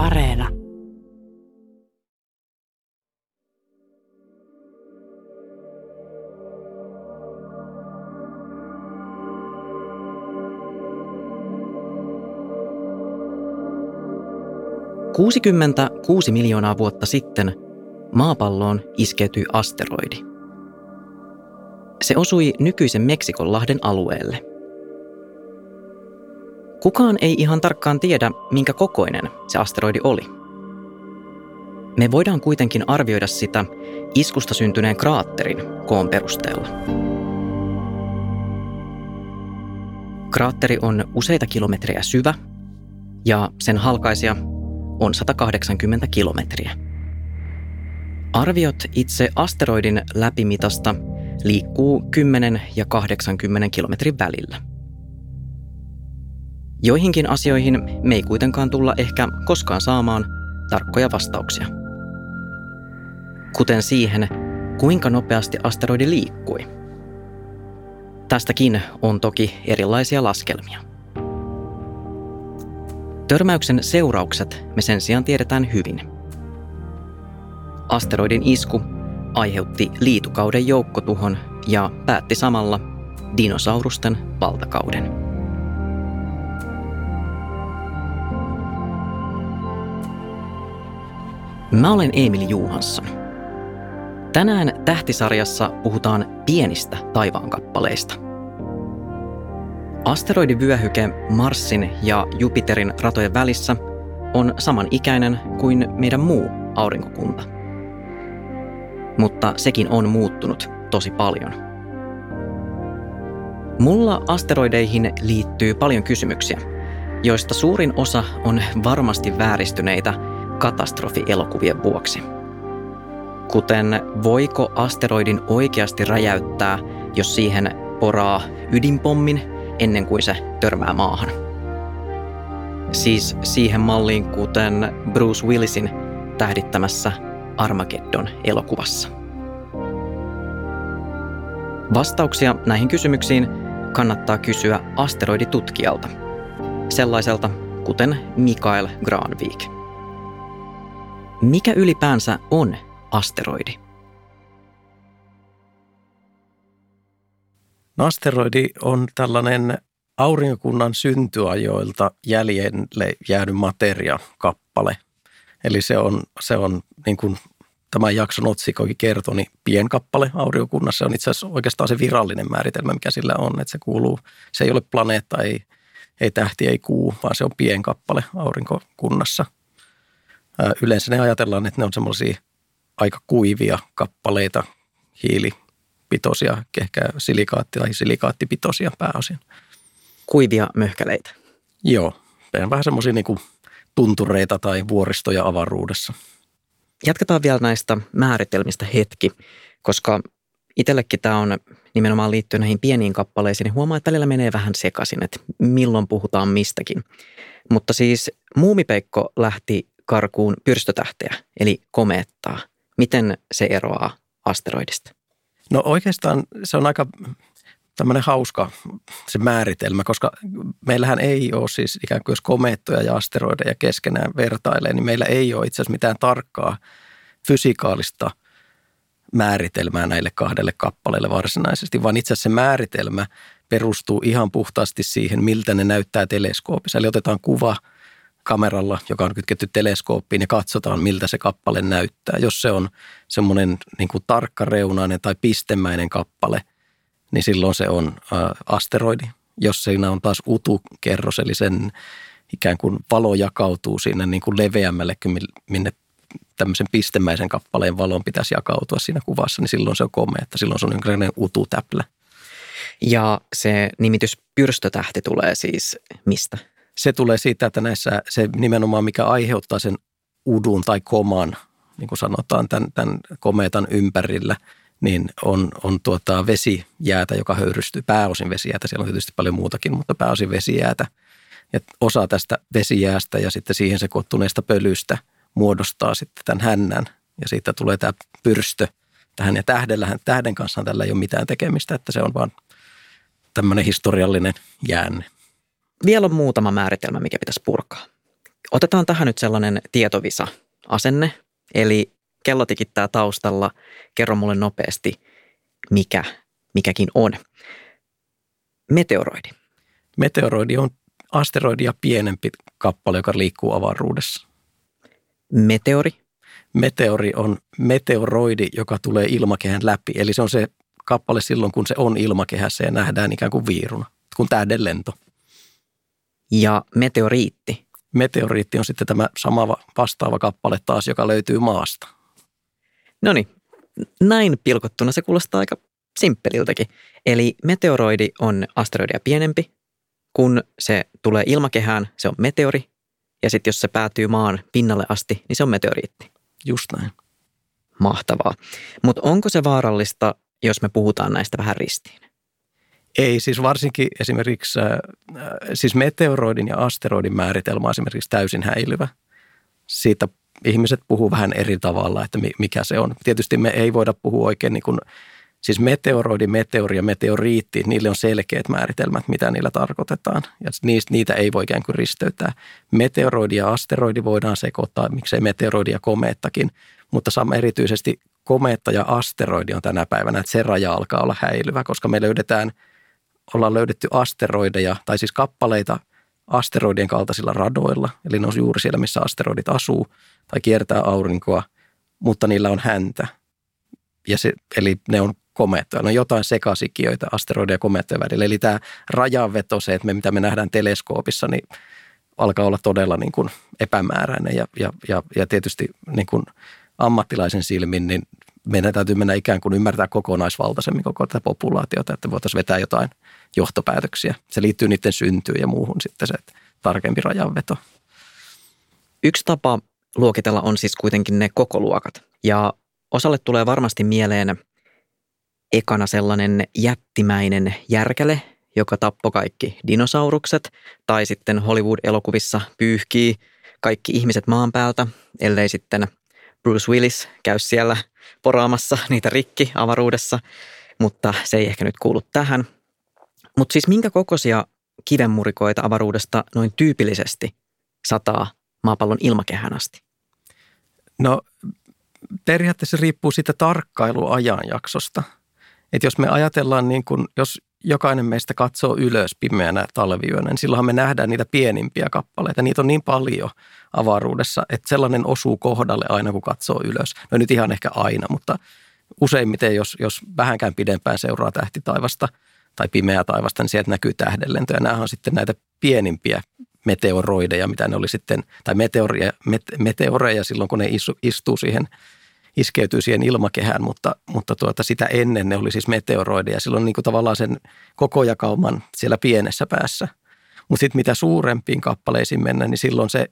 Areena. Kuusikymmentäkuusi miljoonaa vuotta sitten maapalloon iskeytyi asteroidi. Se osui nykyisen Meksikonlahden alueelle – Kukaan ei ihan tarkkaan tiedä, minkä kokoinen se asteroidi oli. Me voidaan kuitenkin arvioida sitä iskusta syntyneen kraatterin koon perusteella. Kraatteri on useita kilometrejä syvä ja sen halkaisia on 180 kilometriä. Arviot itse asteroidin läpimitasta liikkuu 10 ja 80 kilometrin välillä – Joihinkin asioihin me ei kuitenkaan tulla ehkä koskaan saamaan tarkkoja vastauksia. Kuten siihen, kuinka nopeasti asteroidi liikkui. Tästäkin on toki erilaisia laskelmia. Törmäyksen seuraukset me sen sijaan tiedetään hyvin. Asteroidin isku aiheutti liitukauden joukkotuhon ja päätti samalla dinosaurusten valtakauden. Mä olen Emil Juhansson. Tänään tähtisarjassa puhutaan pienistä taivaankappaleista. Asteroidivyöhyke Marsin ja Jupiterin ratojen välissä on samanikäinen kuin meidän muu aurinkokunta. Mutta sekin on muuttunut tosi paljon. Mulla asteroideihin liittyy paljon kysymyksiä, joista suurin osa on varmasti vääristyneitä – katastrofielokuvien vuoksi. Kuten voiko asteroidin oikeasti räjäyttää, jos siihen poraa ydinpommin ennen kuin se törmää maahan. Siis siihen malliin, kuten Bruce Willisin tähdittämässä Armageddon elokuvassa. Vastauksia näihin kysymyksiin kannattaa kysyä asteroiditutkijalta, sellaiselta kuten Mikael Granvik. Mikä ylipäänsä on asteroidi? No asteroidi on tällainen aurinkokunnan syntyajoilta jäljelle jäänyt materiakappale. Eli se on, se on niin kuin tämän jakson otsikokin kertoi, niin pienkappale aurinkokunnassa. On itse asiassa oikeastaan se virallinen määritelmä, mikä sillä on, että se kuuluu, se ei ole planeetta, ei, ei tähti, ei kuu, vaan se on pienkappale aurinkokunnassa – Yleensä ne ajatellaan, että ne on semmoisia aika kuivia kappaleita, hiilipitoisia, ehkä silikaatti- tai silikaattipitoisia pääosin. Kuivia möhkäleitä? Joo, vähän semmoisia niin tuntureita tai vuoristoja avaruudessa. Jatketaan vielä näistä määritelmistä hetki, koska itsellekin tämä on nimenomaan liittyen näihin pieniin kappaleisiin, niin huomaa, että välillä menee vähän sekaisin, että milloin puhutaan mistäkin. Mutta siis Muumipeikko lähti karkuun pyrstötähteä, eli komeettaa. Miten se eroaa asteroidista? No oikeastaan se on aika tämmöinen hauska se määritelmä, koska meillähän ei ole siis ikään kuin jos komeettoja ja asteroideja keskenään vertailee, niin meillä ei ole itse asiassa mitään tarkkaa fysikaalista määritelmää näille kahdelle kappaleelle varsinaisesti, vaan itse asiassa se määritelmä perustuu ihan puhtaasti siihen, miltä ne näyttää teleskoopissa. Eli otetaan kuva – kameralla, joka on kytketty teleskooppiin ja katsotaan, miltä se kappale näyttää. Jos se on semmoinen niin kuin tarkkareunainen tai pistemäinen kappale, niin silloin se on asteroidi. Jos siinä on taas utukerros, eli sen ikään kuin valo jakautuu siinä niin kuin leveämmälle, minne tämmöisen pistemäisen kappaleen valon pitäisi jakautua siinä kuvassa, niin silloin se on komea, että silloin se on jonkinlainen ututäplä. Ja se nimitys pyrstötähti tulee siis mistä? Se tulee siitä, että näissä se nimenomaan mikä aiheuttaa sen udun tai koman, niin kuin sanotaan, tämän, tämän komeetan ympärillä, niin on, on tuota vesijäätä, joka höyrystyy, pääosin vesijäätä, siellä on tietysti paljon muutakin, mutta pääosin vesijäätä. Ja osa tästä vesijäästä ja sitten siihen sekoittuneesta pölystä muodostaa sitten tämän hännän ja siitä tulee tämä pyrstö tähän ja tähdellähän, tähden kanssa tällä ei ole mitään tekemistä, että se on vaan tämmöinen historiallinen jäänne. Vielä on muutama määritelmä, mikä pitäisi purkaa. Otetaan tähän nyt sellainen tietovisa-asenne, eli kello tikittää taustalla. Kerro mulle nopeasti, mikä mikäkin on. Meteoroidi. Meteoroidi on asteroidia pienempi kappale, joka liikkuu avaruudessa. Meteori. Meteori on meteoroidi, joka tulee ilmakehän läpi. Eli se on se kappale silloin, kun se on ilmakehässä ja nähdään ikään kuin viiruna, kun tähden lento. Ja meteoriitti. Meteoriitti on sitten tämä sama vastaava kappale taas, joka löytyy maasta. No niin, näin pilkottuna se kuulostaa aika simppeliltäkin. Eli meteoroidi on asteroidia pienempi. Kun se tulee ilmakehään, se on meteori. Ja sitten jos se päätyy maan pinnalle asti, niin se on meteoriitti. Just näin. Mahtavaa. Mutta onko se vaarallista, jos me puhutaan näistä vähän ristiin? Ei, siis varsinkin esimerkiksi äh, siis meteoroidin ja asteroidin määritelmä on esimerkiksi täysin häilyvä. Siitä ihmiset puhuu vähän eri tavalla, että mikä se on. Tietysti me ei voida puhua oikein niin kuin Siis meteoroidi, meteori ja meteoriitti, niille on selkeät määritelmät, mitä niillä tarkoitetaan. Ja niistä, niitä ei voi ikään kuin risteyttää. Meteoroidi ja asteroidi voidaan sekoittaa, miksei meteoroidi ja komeettakin. Mutta sama erityisesti komeetta ja asteroidi on tänä päivänä, että se raja alkaa olla häilyvä, koska me löydetään, ollaan löydetty asteroideja, tai siis kappaleita asteroidien kaltaisilla radoilla, eli ne on juuri siellä, missä asteroidit asuu tai kiertää aurinkoa, mutta niillä on häntä. Ja se, eli ne on komeettoja. No jotain sekasikiöitä asteroideja ja komeettojen välillä. Eli tämä rajanveto, se, että me, mitä me nähdään teleskoopissa, niin alkaa olla todella niin kuin epämääräinen ja, ja, ja, ja tietysti niin kuin ammattilaisen silmin, niin meidän täytyy mennä ikään kuin ymmärtää kokonaisvaltaisemmin koko tätä populaatiota, että voitaisiin vetää jotain johtopäätöksiä. Se liittyy niiden syntyyn ja muuhun sitten se tarkempi rajanveto. Yksi tapa luokitella on siis kuitenkin ne kokoluokat. Ja osalle tulee varmasti mieleen ekana sellainen jättimäinen järkäle, joka tappoi kaikki dinosaurukset, tai sitten Hollywood-elokuvissa pyyhkii kaikki ihmiset maan päältä, ellei sitten Bruce Willis käy siellä poraamassa niitä rikki avaruudessa, mutta se ei ehkä nyt kuulu tähän. Mutta siis minkä kokoisia kivenmurikoita avaruudesta noin tyypillisesti sataa maapallon ilmakehään asti? No periaatteessa riippuu siitä tarkkailuajanjaksosta – että jos me ajatellaan niin kuin, jos jokainen meistä katsoo ylös pimeänä talviyönä, niin silloinhan me nähdään niitä pienimpiä kappaleita. Niitä on niin paljon avaruudessa, että sellainen osuu kohdalle aina, kun katsoo ylös. No nyt ihan ehkä aina, mutta useimmiten, jos, jos vähänkään pidempään seuraa tähtitaivasta tai pimeää taivasta, niin sieltä näkyy tähdenlentoja. Nämä on sitten näitä pienimpiä meteoroideja, mitä ne oli sitten, tai meteoreja, meteoreja silloin, kun ne istuu siihen – iskeytyy siihen ilmakehään, mutta, mutta tuota, sitä ennen ne oli siis meteoroideja. Silloin niin kuin tavallaan sen koko jakauman siellä pienessä päässä. Mutta sitten mitä suurempiin kappaleisiin mennä, niin silloin se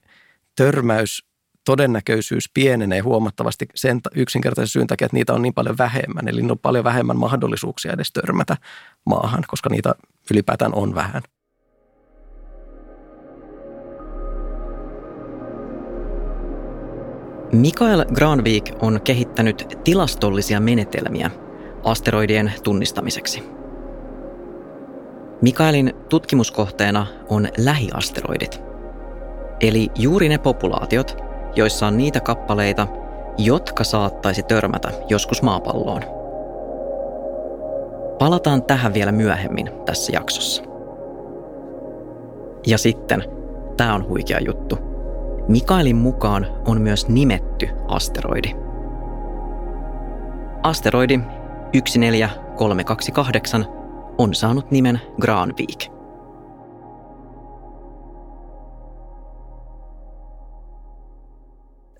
törmäys todennäköisyys pienenee huomattavasti sen yksinkertaisen syyn takia, että niitä on niin paljon vähemmän. Eli on paljon vähemmän mahdollisuuksia edes törmätä maahan, koska niitä ylipäätään on vähän. Mikael Granvik on kehittänyt tilastollisia menetelmiä asteroidien tunnistamiseksi. Mikaelin tutkimuskohteena on lähiasteroidit, eli juuri ne populaatiot, joissa on niitä kappaleita, jotka saattaisi törmätä joskus maapalloon. Palataan tähän vielä myöhemmin tässä jaksossa. Ja sitten, tämä on huikea juttu – Mikaelin mukaan on myös nimetty asteroidi. Asteroidi 14328 on saanut nimen Granvik.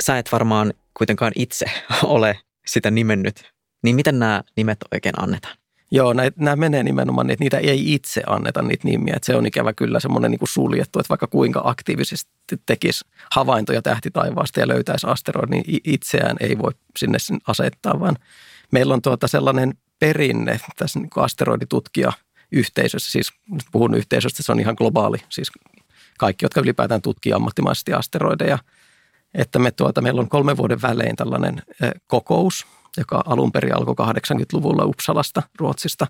Sä et varmaan kuitenkaan itse ole sitä nimennyt. Niin miten nämä nimet oikein annetaan? Joo, nämä menee nimenomaan niin, että niitä ei itse anneta niitä nimiä. Että se on ikävä kyllä semmoinen niin suljettu, että vaikka kuinka aktiivisesti tekisi havaintoja tähtitaivaasta ja löytäisi asteroid, niin itseään ei voi sinne asettaa, vaan meillä on tuota sellainen perinne tässä niin asteroiditutkija yhteisössä, siis puhun yhteisöstä, se on ihan globaali, siis kaikki, jotka ylipäätään tutkii ammattimaisesti asteroideja, että me tuota, meillä on kolmen vuoden välein tällainen kokous, joka alun perin alkoi 80-luvulla Uppsalasta, Ruotsista,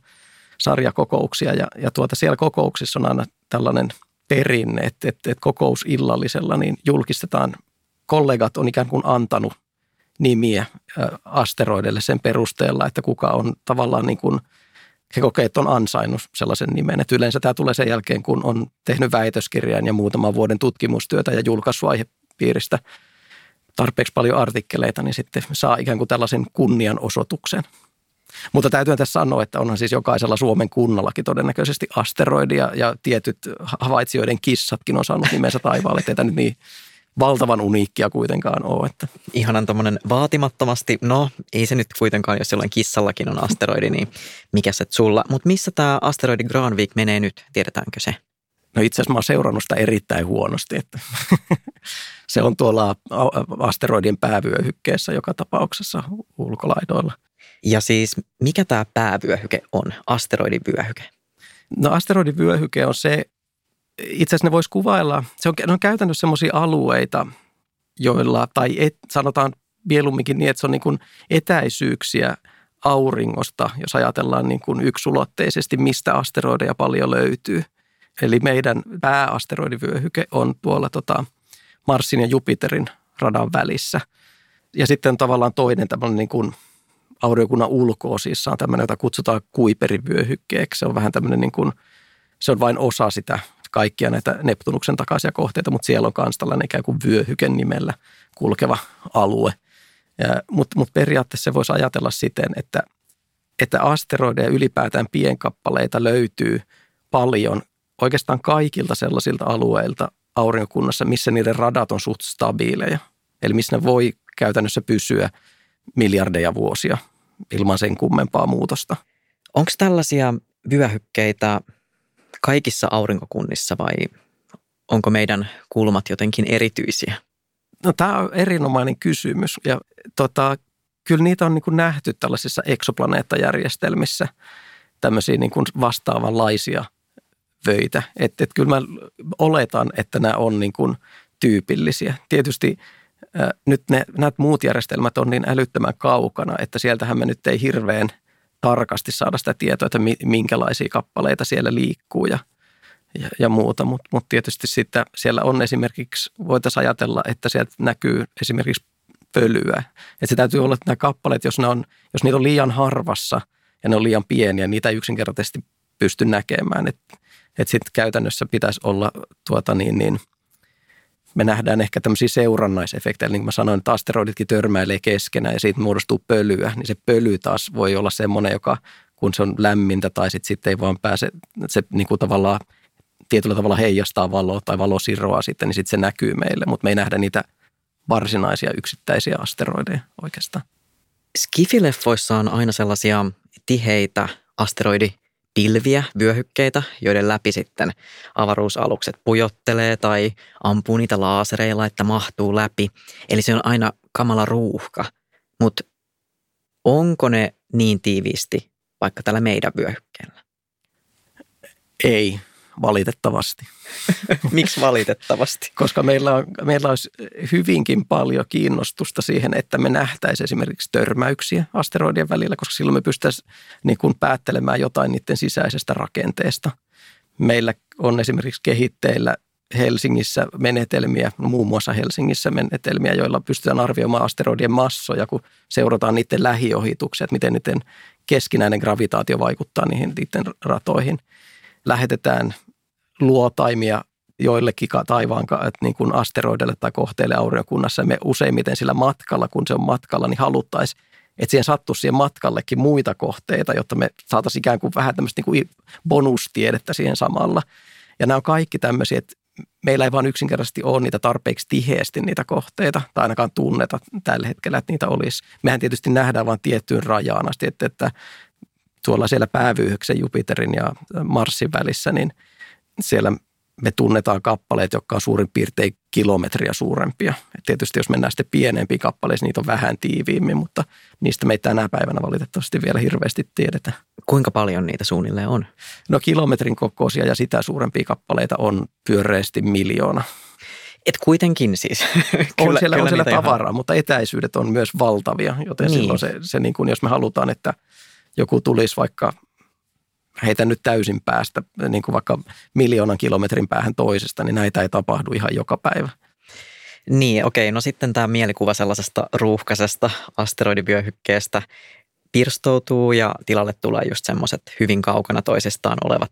sarjakokouksia. Ja, ja tuota, siellä kokouksissa on aina tällainen perinne, että, että, että kokousillallisella niin julkistetaan, kollegat on ikään kuin antanut nimiä asteroidelle sen perusteella, että kuka on tavallaan niin kuin, he kokee, että on ansainnut sellaisen nimen. Että yleensä tämä tulee sen jälkeen, kun on tehnyt väitöskirjan ja muutaman vuoden tutkimustyötä ja julkaissut aihepiiristä tarpeeksi paljon artikkeleita, niin sitten saa ikään kuin tällaisen kunnianosoituksen. Mutta täytyy tässä sanoa, että onhan siis jokaisella Suomen kunnallakin todennäköisesti asteroidia ja tietyt havaitsijoiden kissatkin on saanut nimensä taivaalle. Että nyt niin valtavan uniikkia kuitenkaan ole. Että. Ihanan tuommoinen vaatimattomasti, no ei se nyt kuitenkaan, jos jollain kissallakin on asteroidi, niin mikä se sulla. Mutta missä tämä asteroidi Granvik menee nyt, tiedetäänkö se? No itse asiassa mä oon seurannut sitä erittäin huonosti, että se on tuolla asteroidien päävyöhykkeessä joka tapauksessa ulkolaidoilla. Ja siis mikä tämä päävyöhyke on, asteroidivyöhyke? No asteroidivyöhyke on se, itse asiassa ne voisi kuvailla, se on, ne on käytännössä sellaisia alueita, joilla, tai et, sanotaan mieluumminkin niin, että se on niin kuin etäisyyksiä auringosta, jos ajatellaan niin kuin yksulotteisesti, mistä asteroideja paljon löytyy. Eli meidän pääasteroidivyöhyke on tuolla tota Marsin ja Jupiterin radan välissä. Ja sitten tavallaan toinen tämmöinen niin kuin aurinkokunnan ulkoosissa on tämmöinen, jota kutsutaan kuiperivyöhykkeeksi. Se on vähän tämmöinen niin kuin, se on vain osa sitä kaikkia näitä Neptunuksen takaisia kohteita, mutta siellä on myös tällainen ikään kuin vyöhyken nimellä kulkeva alue. Mutta mut periaatteessa se voisi ajatella siten, että, että asteroideja ylipäätään pienkappaleita löytyy paljon oikeastaan kaikilta sellaisilta alueilta aurinkokunnassa, missä niiden radat on suht stabiileja. Eli missä ne voi käytännössä pysyä miljardeja vuosia ilman sen kummempaa muutosta. Onko tällaisia vyöhykkeitä kaikissa aurinkokunnissa vai onko meidän kulmat jotenkin erityisiä? No tämä on erinomainen kysymys ja tota, kyllä niitä on niin kuin nähty tällaisissa eksoplaneettajärjestelmissä tämmöisiä niin kuin vastaavanlaisia vöitä. Että et kyllä mä oletan, että nämä on niin kuin tyypillisiä. Tietysti ää, nyt ne, nämä muut järjestelmät on niin älyttömän kaukana, että sieltähän me nyt ei hirveän – tarkasti saada sitä tietoa, että minkälaisia kappaleita siellä liikkuu ja, ja, ja muuta. Mutta mut tietysti sitten siellä on esimerkiksi, voitaisiin ajatella, että sieltä näkyy esimerkiksi pölyä. Että se täytyy olla, että nämä kappaleet, jos, ne on, jos niitä on liian harvassa ja ne on liian pieniä, niitä ei yksinkertaisesti pysty näkemään. Että et sitten käytännössä pitäisi olla tuota niin, niin – me nähdään ehkä tämmöisiä seurannaisefektejä. Niin kuin mä sanoin, että asteroiditkin törmäilee keskenään ja siitä muodostuu pölyä, niin se pöly taas voi olla semmoinen, joka kun se on lämmintä tai sitten sit ei vaan pääse, se niin kuin tavallaan tietyllä tavalla heijastaa valoa tai valosiroa sitten, niin sitten se näkyy meille, mutta me ei nähdä niitä varsinaisia yksittäisiä asteroideja oikeastaan. Skifileffoissa on aina sellaisia tiheitä asteroidi pilviä, vyöhykkeitä, joiden läpi sitten avaruusalukset pujottelee tai ampuu niitä laasereilla, että mahtuu läpi. Eli se on aina kamala ruuhka. Mutta onko ne niin tiiviisti vaikka tällä meidän vyöhykkeellä? Ei valitettavasti. Miksi valitettavasti? Koska meillä, on, meillä olisi hyvinkin paljon kiinnostusta siihen, että me nähtäisiin esimerkiksi törmäyksiä asteroidien välillä, koska silloin me pystyttäisiin niin kuin päättelemään jotain niiden sisäisestä rakenteesta. Meillä on esimerkiksi kehitteillä Helsingissä menetelmiä, muun muassa Helsingissä menetelmiä, joilla pystytään arvioimaan asteroidien massoja, kun seurataan niiden lähiohituksia, että miten niiden keskinäinen gravitaatio vaikuttaa niihin niiden ratoihin. Lähetetään luotaimia joillekin taivaan niin kuin asteroidelle tai kohteelle aurinkokunnassa. Me useimmiten sillä matkalla, kun se on matkalla, niin haluttaisiin, että siihen sattuisi siihen matkallekin muita kohteita, jotta me saataisiin ikään kuin vähän tämmöistä niin kuin bonustiedettä siihen samalla. Ja nämä on kaikki tämmöisiä, että meillä ei vaan yksinkertaisesti ole niitä tarpeeksi tiheästi niitä kohteita, tai ainakaan tunneta tällä hetkellä, että niitä olisi. Mehän tietysti nähdään vain tiettyyn rajaan asti, että, että tuolla siellä päävyyhyksen Jupiterin ja Marsin välissä, niin – siellä me tunnetaan kappaleet, jotka on suurin piirtein kilometriä suurempia. Et tietysti jos mennään sitten pienempiin kappaleisiin, niitä on vähän tiiviimmin, mutta niistä me ei tänä päivänä valitettavasti vielä hirveästi tiedetä. Kuinka paljon niitä suunnilleen on? No kilometrin kokoisia ja sitä suurempia kappaleita on pyöreästi miljoona. Et kuitenkin siis. on siellä, kyllä on siellä tavaraa, ihan... mutta etäisyydet on myös valtavia, joten niin. silloin se, se niin kuin, jos me halutaan, että joku tulisi vaikka heitä nyt täysin päästä niin kuin vaikka miljoonan kilometrin päähän toisesta, niin näitä ei tapahdu ihan joka päivä. Niin, okei. No sitten tämä mielikuva sellaisesta ruuhkaisesta asteroidivyöhykkeestä pirstoutuu ja tilalle tulee just semmoiset hyvin kaukana toisistaan olevat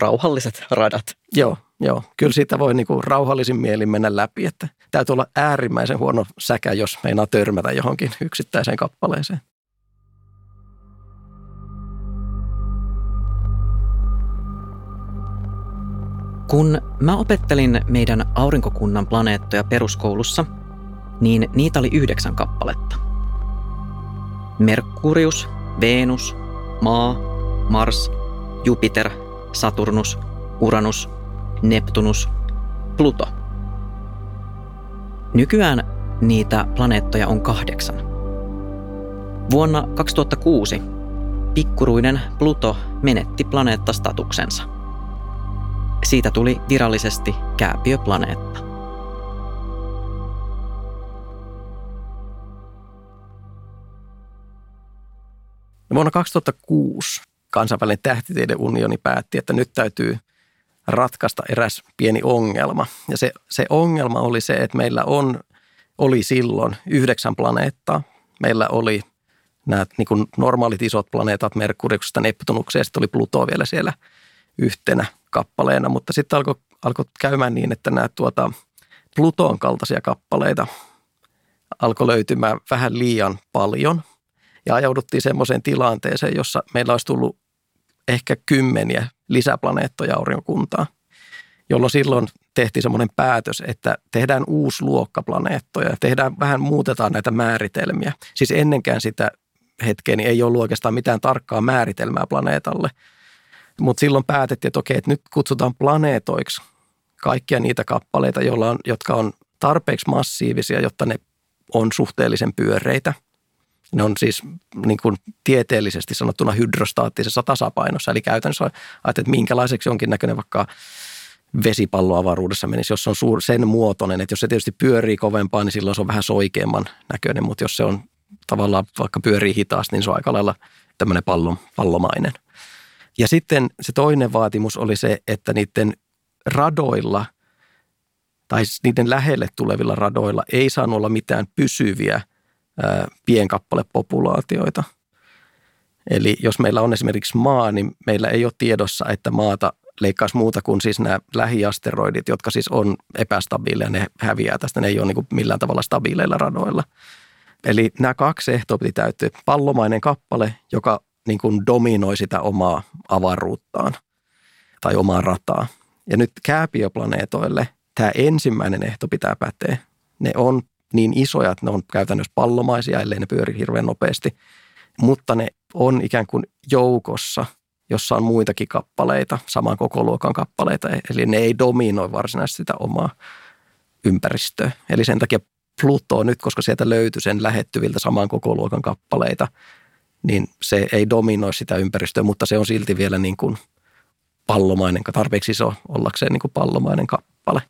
rauhalliset radat. Joo, joo. Kyllä siitä voi niinku rauhallisin mielin mennä läpi, että täytyy olla äärimmäisen huono säkä, jos meinaa törmätä johonkin yksittäiseen kappaleeseen. Kun mä opettelin meidän aurinkokunnan planeettoja peruskoulussa, niin niitä oli yhdeksän kappaletta. Merkurius, Venus, Maa, Mars, Jupiter, Saturnus, Uranus, Neptunus, Pluto. Nykyään niitä planeettoja on kahdeksan. Vuonna 2006 pikkuruinen Pluto menetti planeettastatuksensa – siitä tuli virallisesti kääpiöplaneetta. Vuonna 2006 kansainvälinen tähtitiedeunioni päätti, että nyt täytyy ratkaista eräs pieni ongelma. Ja se, se ongelma oli se, että meillä on, oli silloin yhdeksän planeettaa. Meillä oli nämä niin kuin normaalit isot planeetat Merkuriuksesta sitten oli Pluto vielä siellä yhtenä kappaleena, mutta sitten alkoi alko käymään niin, että nämä tuota, Pluton kaltaisia kappaleita alkoi löytymään vähän liian paljon. Ja ajauduttiin semmoiseen tilanteeseen, jossa meillä olisi tullut ehkä kymmeniä lisäplaneettoja aurinkokuntaa, jolloin silloin tehtiin semmoinen päätös, että tehdään uusi luokka planeettoja, tehdään vähän muutetaan näitä määritelmiä. Siis ennenkään sitä hetkeä niin ei ollut oikeastaan mitään tarkkaa määritelmää planeetalle – mutta silloin päätettiin, että okei, että nyt kutsutaan planeetoiksi kaikkia niitä kappaleita, joilla on, jotka on tarpeeksi massiivisia, jotta ne on suhteellisen pyöreitä. Ne on siis niin kuin tieteellisesti sanottuna hydrostaattisessa tasapainossa, eli käytännössä ajattelet, että minkälaiseksi jonkin näköinen vaikka vesipallo avaruudessa menisi, jos se on suur, sen muotoinen, että jos se tietysti pyörii kovempaa, niin silloin se on vähän soikeamman näköinen, mutta jos se on tavallaan vaikka pyörii hitaasti, niin se on aika lailla tämmöinen pallon, pallomainen – ja sitten se toinen vaatimus oli se, että niiden radoilla tai niiden lähelle tulevilla radoilla ei saanut olla mitään pysyviä ää, pienkappale-populaatioita. Eli jos meillä on esimerkiksi maa, niin meillä ei ole tiedossa, että maata leikkaisi muuta kuin siis nämä lähiasteroidit, jotka siis on epästabiileja, ne häviää tästä, ne ei ole niin millään tavalla stabiileilla radoilla. Eli nämä kaksi ehtoa piti täyttyä. Pallomainen kappale, joka niin kuin dominoi sitä omaa avaruuttaan tai omaa rataa. Ja nyt kääpiöplaneetoille tämä ensimmäinen ehto pitää päteä. Ne on niin isoja, että ne on käytännössä pallomaisia, ellei ne pyöri hirveän nopeasti. Mutta ne on ikään kuin joukossa, jossa on muitakin kappaleita, saman koko luokan kappaleita. Eli ne ei dominoi varsinaisesti sitä omaa ympäristöä. Eli sen takia Pluto nyt, koska sieltä löytyi sen lähettyviltä saman koko luokan kappaleita, niin se ei dominoi sitä ympäristöä, mutta se on silti vielä niin kuin pallomainen, tarpeeksi iso ollakseen niin kuin pallomainen kappale.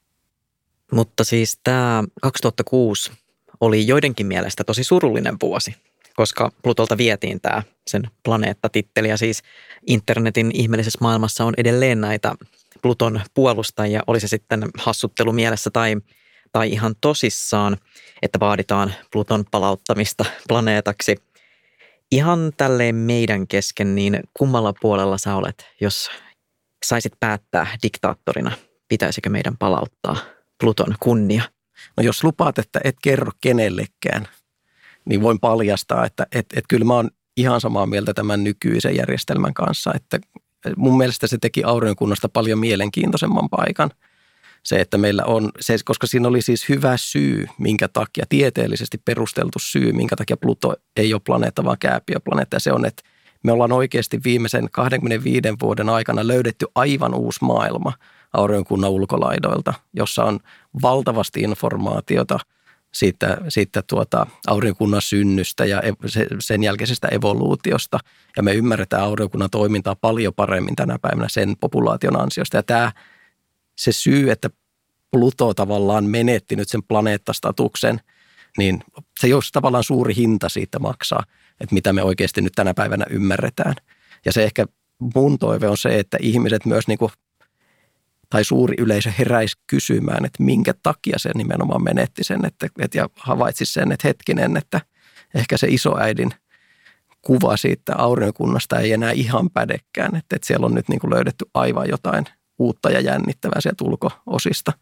Mutta siis tämä 2006 oli joidenkin mielestä tosi surullinen vuosi, koska Plutolta vietiin tämä sen planeettatitteli ja siis internetin ihmeellisessä maailmassa on edelleen näitä Pluton puolustajia, oli se sitten hassuttelu mielessä tai, tai ihan tosissaan, että vaaditaan Pluton palauttamista planeetaksi – Ihan tälleen meidän kesken, niin kummalla puolella sä olet, jos saisit päättää diktaattorina, pitäisikö meidän palauttaa Pluton kunnia? No jos lupaat, että et kerro kenellekään, niin voin paljastaa, että et, et kyllä mä oon ihan samaa mieltä tämän nykyisen järjestelmän kanssa, että mun mielestä se teki aurinkokunnasta paljon mielenkiintoisemman paikan – se, että meillä on, se, koska siinä oli siis hyvä syy, minkä takia, tieteellisesti perusteltu syy, minkä takia Pluto ei ole planeetta, vaan kääpiöplaneetta. Ja se on, että me ollaan oikeasti viimeisen 25 vuoden aikana löydetty aivan uusi maailma aurinkokunnan ulkolaidoilta, jossa on valtavasti informaatiota siitä, siitä tuota aurinkokunnan synnystä ja sen jälkeisestä evoluutiosta. Ja me ymmärretään aurinkokunnan toimintaa paljon paremmin tänä päivänä sen populaation ansiosta. Ja tämä se syy, että Pluto tavallaan menetti nyt sen planeettastatuksen, niin se jos tavallaan suuri hinta siitä maksaa, että mitä me oikeasti nyt tänä päivänä ymmärretään. Ja se ehkä mun toive on se, että ihmiset myös niin kuin, tai suuri yleisö heräisi kysymään, että minkä takia se nimenomaan menetti sen, että, että ja havaitsisi sen, että hetkinen, että ehkä se isoäidin kuva siitä aurinkokunnasta ei enää ihan pädekään, että, että siellä on nyt niin kuin löydetty aivan jotain uutta ja jännittävää sieltä ulkoosista.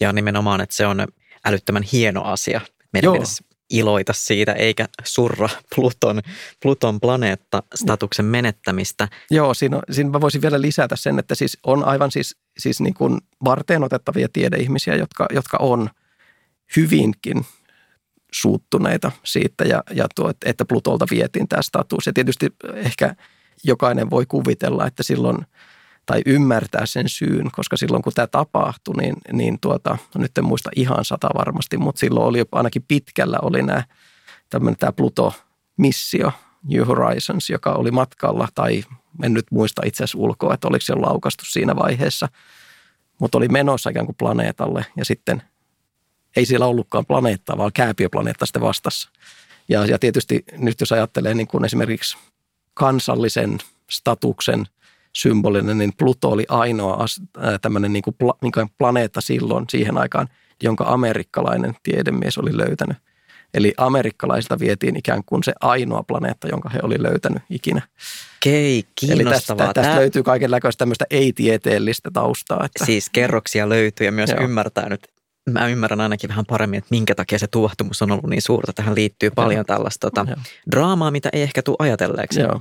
Ja nimenomaan, että se on älyttömän hieno asia. Meidän Joo. pitäisi iloita siitä, eikä surra Pluton, Pluton planeetta-statuksen menettämistä. Joo, siinä, on, siinä mä voisin vielä lisätä sen, että siis on aivan siis, siis niin kuin varteen otettavia tiedeihmisiä, jotka, jotka on hyvinkin suuttuneita siitä, ja, ja tuo, että Plutolta vietiin tämä status. Ja tietysti ehkä jokainen voi kuvitella, että silloin – tai ymmärtää sen syyn, koska silloin kun tämä tapahtui, niin, niin tuota, no nyt en muista ihan sata varmasti, mutta silloin oli ainakin pitkällä oli nämä, tämmöinen tämä Pluto-missio, New Horizons, joka oli matkalla, tai en nyt muista itse asiassa ulkoa, että oliko se laukastu siinä vaiheessa, mutta oli menossa ikään kuin planeetalle ja sitten ei siellä ollutkaan planeettaa, vaan kääpiöplaneetta sitten vastassa. Ja, ja tietysti nyt jos ajattelee niin kuin esimerkiksi kansallisen statuksen symbolinen, niin Pluto oli ainoa tämmöinen niin kuin pla, planeetta silloin siihen aikaan, jonka amerikkalainen tiedemies oli löytänyt. Eli amerikkalaisilta vietiin ikään kuin se ainoa planeetta, jonka he oli löytänyt ikinä. Kei, kiinnostavaa. Eli tästä, tästä löytyy kaikenlaista tämmöistä ei-tieteellistä taustaa. Että... Siis kerroksia löytyy ja myös Joo. ymmärtää nyt mä ymmärrän ainakin vähän paremmin, että minkä takia se tuohtumus on ollut niin suurta. Tähän liittyy paljon tällaista tota, draamaa, mitä ei ehkä tule ajatelleeksi. Joo.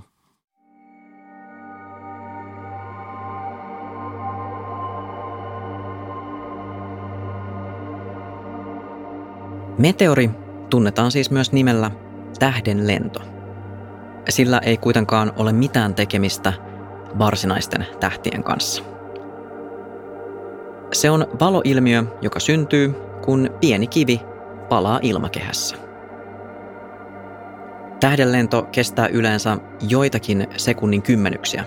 Meteori tunnetaan siis myös nimellä tähden lento. Sillä ei kuitenkaan ole mitään tekemistä varsinaisten tähtien kanssa. Se on valoilmiö, joka syntyy, kun pieni kivi palaa ilmakehässä. Tähdenlento kestää yleensä joitakin sekunnin kymmenyksiä,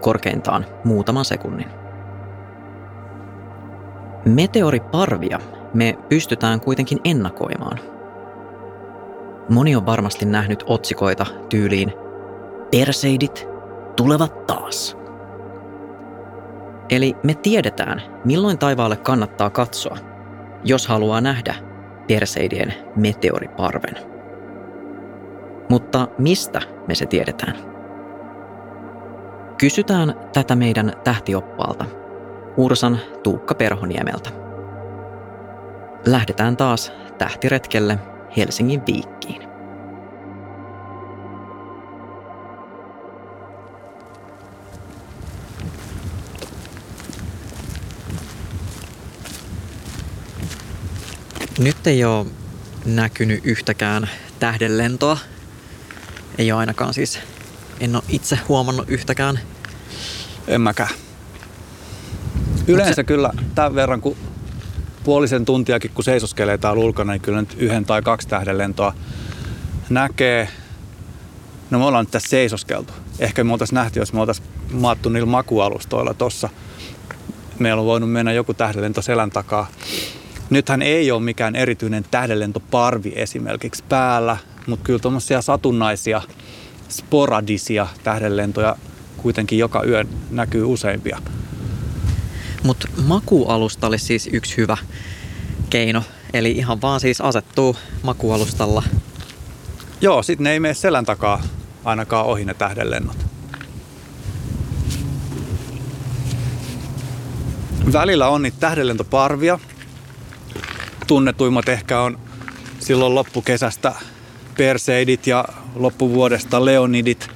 korkeintaan muutaman sekunnin. Meteoriparvia me pystytään kuitenkin ennakoimaan. Moni on varmasti nähnyt otsikoita tyyliin Perseidit tulevat taas. Eli me tiedetään, milloin taivaalle kannattaa katsoa, jos haluaa nähdä Perseidien meteoriparven. Mutta mistä me se tiedetään? Kysytään tätä meidän tähtioppaalta, Ursan Tuukka Perhoniemeltä lähdetään taas tähtiretkelle Helsingin viikkiin. Nyt ei ole näkynyt yhtäkään tähdenlentoa. Ei ole ainakaan siis, en ole itse huomannut yhtäkään. En mäkään. Yleensä se... kyllä tämän verran, kun puolisen tuntiakin, kun seisoskelee täällä ulkona, niin kyllä nyt yhden tai kaksi tähdenlentoa näkee. No me ollaan nyt tässä seisoskeltu. Ehkä me oltaisiin nähty, jos me oltaisiin maattu niillä makualustoilla tossa. Meillä on voinut mennä joku tähdenlento selän takaa. Nythän ei ole mikään erityinen tähdenlentoparvi esimerkiksi päällä, mutta kyllä tuommoisia satunnaisia, sporadisia tähdenlentoja kuitenkin joka yö näkyy useimpia. Mutta makualusta olisi siis yksi hyvä keino. Eli ihan vaan siis asettuu makualustalla. Joo, sitten ne ei mene selän takaa ainakaan ohi ne tähdenlennot. Välillä on niitä tähdenlentoparvia. Tunnetuimmat ehkä on silloin loppukesästä Perseidit ja loppuvuodesta Leonidit.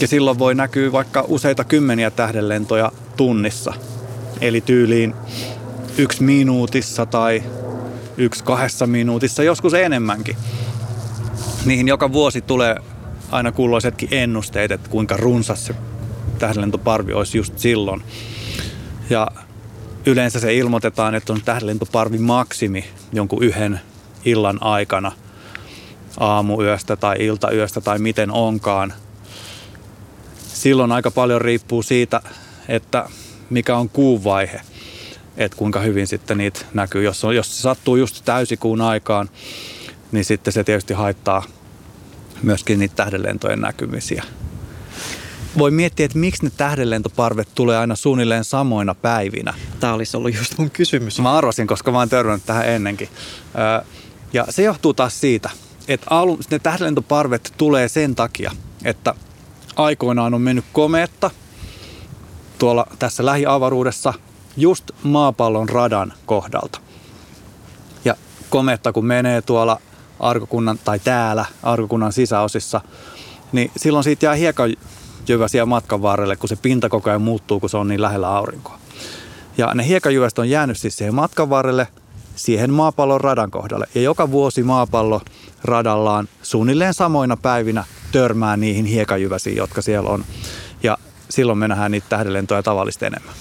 Ja silloin voi näkyä vaikka useita kymmeniä tähdenlentoja tunnissa – Eli tyyliin yksi minuutissa tai yksi kahdessa minuutissa, joskus enemmänkin. Niihin joka vuosi tulee aina kulloisetkin ennusteet, että kuinka runsas se tähdenlentoparvi olisi just silloin. Ja yleensä se ilmoitetaan, että on tähdenlentoparvi maksimi jonkun yhden illan aikana aamuyöstä tai iltayöstä tai miten onkaan. Silloin aika paljon riippuu siitä, että mikä on kuun vaihe, että kuinka hyvin sitten niitä näkyy. Jos, on, jos se sattuu just täysikuun aikaan, niin sitten se tietysti haittaa myöskin niitä tähdenlentojen näkymisiä. voi miettiä, että miksi ne tähdenlentoparvet tulee aina suunnilleen samoina päivinä. Tämä olisi ollut just mun kysymys. Mä arvasin, koska mä oon törmännyt tähän ennenkin. Ja se johtuu taas siitä, että ne tähdenlentoparvet tulee sen takia, että aikoinaan on mennyt komeetta tuolla tässä lähiavaruudessa just maapallon radan kohdalta. Ja kometta kun menee tuolla arkokunnan tai täällä arkokunnan sisäosissa, niin silloin siitä jää hiekajyväsiä matkan varrelle, kun se pinta koko ajan muuttuu, kun se on niin lähellä aurinkoa. Ja ne hiekajyväset on jäänyt siis siihen matkan varrelle siihen maapallon radan kohdalle. Ja joka vuosi maapallo radallaan suunnilleen samoina päivinä törmää niihin hiekajyväsiin, jotka siellä on. Ja silloin me nähdään niitä tähdenlentoja tavallista enemmän.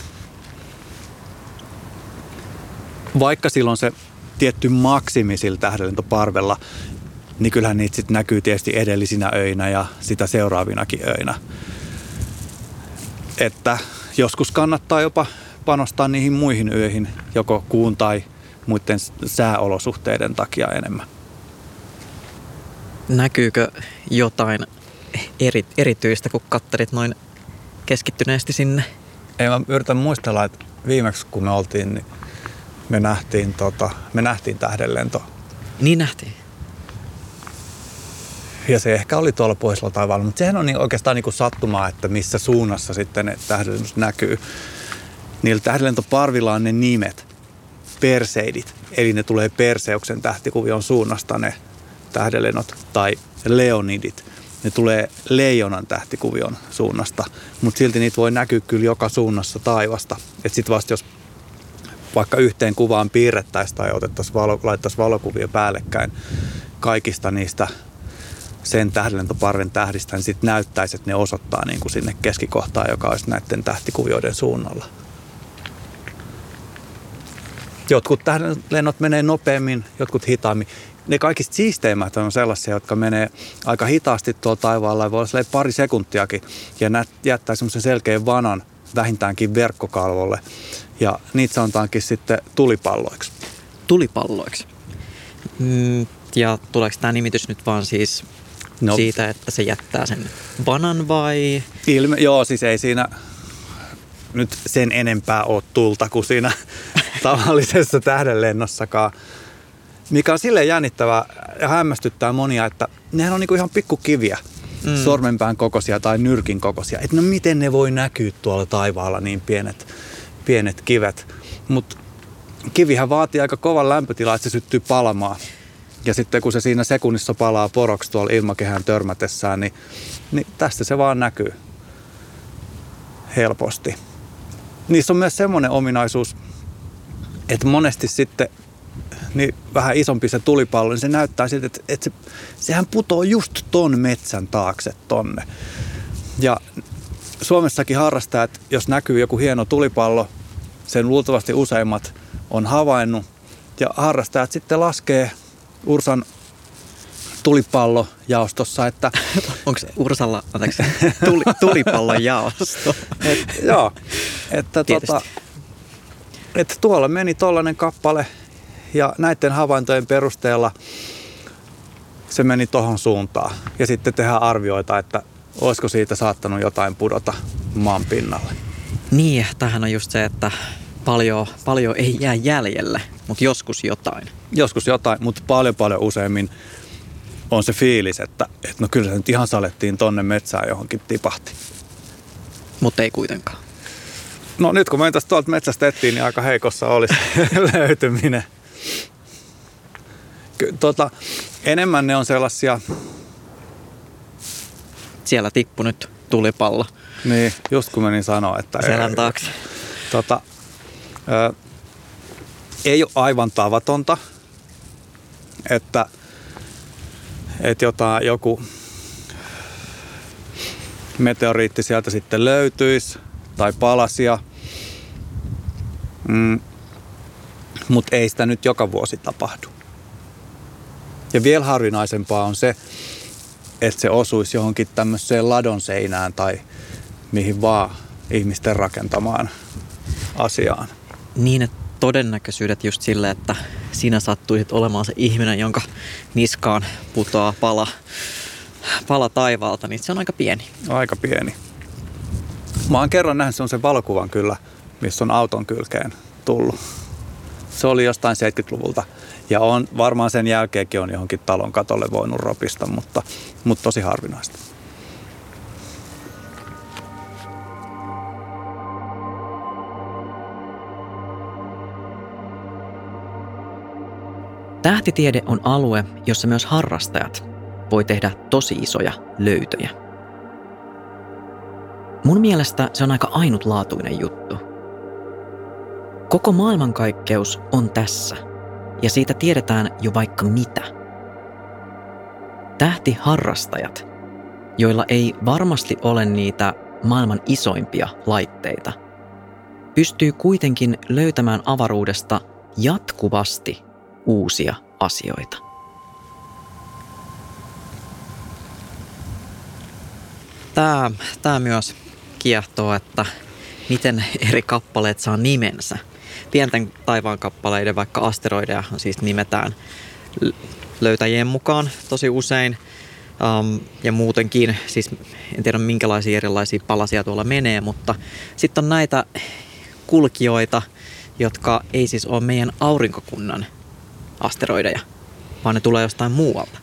Vaikka silloin se tietty maksimi sillä tähdenlentoparvella, niin kyllähän niitä sitten näkyy tietysti edellisinä öinä ja sitä seuraavinakin öinä. Että joskus kannattaa jopa panostaa niihin muihin öihin, joko kuun tai muiden sääolosuhteiden takia enemmän. Näkyykö jotain eri, erityistä, kun katterit noin keskittyneesti sinne? Ei, mä yritän muistella, että viimeksi kun me oltiin, niin me nähtiin, tota, me nähtiin tähdenlento. Niin nähtiin. Ja se ehkä oli tuolla pohjoisella taivaalla, mutta sehän on niin oikeastaan niin kuin sattumaa, että missä suunnassa sitten ne tähdenlennot näkyy. Niillä tähdenlentoparvilla on ne nimet, perseidit, eli ne tulee Perseuksen tähtikuvion suunnasta ne tähdenlennot, tai leonidit, ne tulee leijonan tähtikuvion suunnasta, mutta silti niitä voi näkyä kyllä joka suunnassa taivasta. Että sitten vasta jos vaikka yhteen kuvaan piirrettäisiin tai otettaisiin valo, laittaisiin valokuvia päällekkäin kaikista niistä sen tähdenlentoparven tähdistä, niin sitten näyttäisi, että ne osoittaa niin kuin sinne keskikohtaan, joka olisi näiden tähtikuvioiden suunnalla. Jotkut tähdenlennot menee nopeammin, jotkut hitaammin. Ne kaikista siisteimmät on sellaisia, jotka menee aika hitaasti tuolla taivaalla, voi olla pari sekuntiakin, ja jättää semmoisen selkeän vanan vähintäänkin verkkokalvolle. Ja niitä sanotaankin sitten tulipalloiksi. Tulipalloiksi. Mm, ja tuleeko tämä nimitys nyt vaan siis no. siitä, että se jättää sen vanan vai? Ilme, joo, siis ei siinä nyt sen enempää ole tulta kuin siinä tavallisessa tähdenlennossakaan. Mikä on silleen jännittävää ja hämmästyttää monia, että nehän on niinku ihan pikkukiviä, mm. sormenpään kokoisia tai nyrkin kokoisia. Että no miten ne voi näkyä tuolla taivaalla niin pienet, pienet kivet. Mutta kivihän vaatii aika kovan lämpötila, että se syttyy palamaan. Ja sitten kun se siinä sekunnissa palaa poroksi tuolla ilmakehän törmätessään, niin, niin tästä se vaan näkyy helposti. Niissä on myös semmoinen ominaisuus, että monesti sitten niin vähän isompi se tulipallo, niin se näyttää siltä, että, että se, sehän putoo just ton metsän taakse tonne. Ja Suomessakin harrastajat, jos näkyy joku hieno tulipallo, sen luultavasti useimmat on havainnut, ja harrastajat sitten laskee Ursan tulipallo jaostossa, että... Onko Ursalla, anteeksi, tuli, tulipallon jaosto? Et, joo, että tota, että tuolla meni tollainen kappale ja näiden havaintojen perusteella se meni tohon suuntaan. Ja sitten tehdään arvioita, että olisiko siitä saattanut jotain pudota maan pinnalle. Niin, tähän on just se, että paljon, paljon ei jää jäljelle, mutta joskus jotain. Joskus jotain, mutta paljon paljon useimmin on se fiilis, että, että no kyllä se nyt ihan salettiin tonne metsään johonkin tipahti. Mutta ei kuitenkaan. No nyt kun me tästä tuolta metsästä etsiin, niin aika heikossa olisi löytyminen. Tota, enemmän ne on sellaisia... Siellä tippu nyt tulipallo. Niin, just kun menin sanoa, että... Selän taakse. Tota, ö, ei ole aivan tavatonta, että, että jotain, joku meteoriitti sieltä sitten löytyisi tai palasia. Mm, Mutta ei sitä nyt joka vuosi tapahdu. Ja vielä harvinaisempaa on se, että se osuisi johonkin tämmöiseen ladon seinään tai mihin vaan ihmisten rakentamaan asiaan. Niin, että todennäköisyydet just sille, että sinä sattuisit olemaan se ihminen, jonka niskaan putoaa pala, pala taivaalta, niin se on aika pieni. Aika pieni. Mä oon kerran nähnyt sen valokuvan kyllä, missä on auton kylkeen tullut. Se oli jostain 70-luvulta. Ja on varmaan sen jälkeenkin on johonkin talon katolle voinut ropista, mutta, mutta tosi harvinaista. Tähtitiede on alue, jossa myös harrastajat voi tehdä tosi isoja löytöjä. Mun mielestä se on aika ainutlaatuinen juttu. Koko maailmankaikkeus on tässä, ja siitä tiedetään jo vaikka mitä. Tähtiharrastajat, joilla ei varmasti ole niitä maailman isoimpia laitteita, pystyy kuitenkin löytämään avaruudesta jatkuvasti uusia asioita. Tämä, tämä myös kiehtoo, että miten eri kappaleet saa nimensä. Pienten taivaan kappaleiden, vaikka asteroideja, siis nimetään löytäjien mukaan tosi usein. Um, ja muutenkin, siis en tiedä minkälaisia erilaisia palasia tuolla menee, mutta sitten on näitä kulkijoita, jotka ei siis ole meidän aurinkokunnan asteroideja, vaan ne tulee jostain muualta.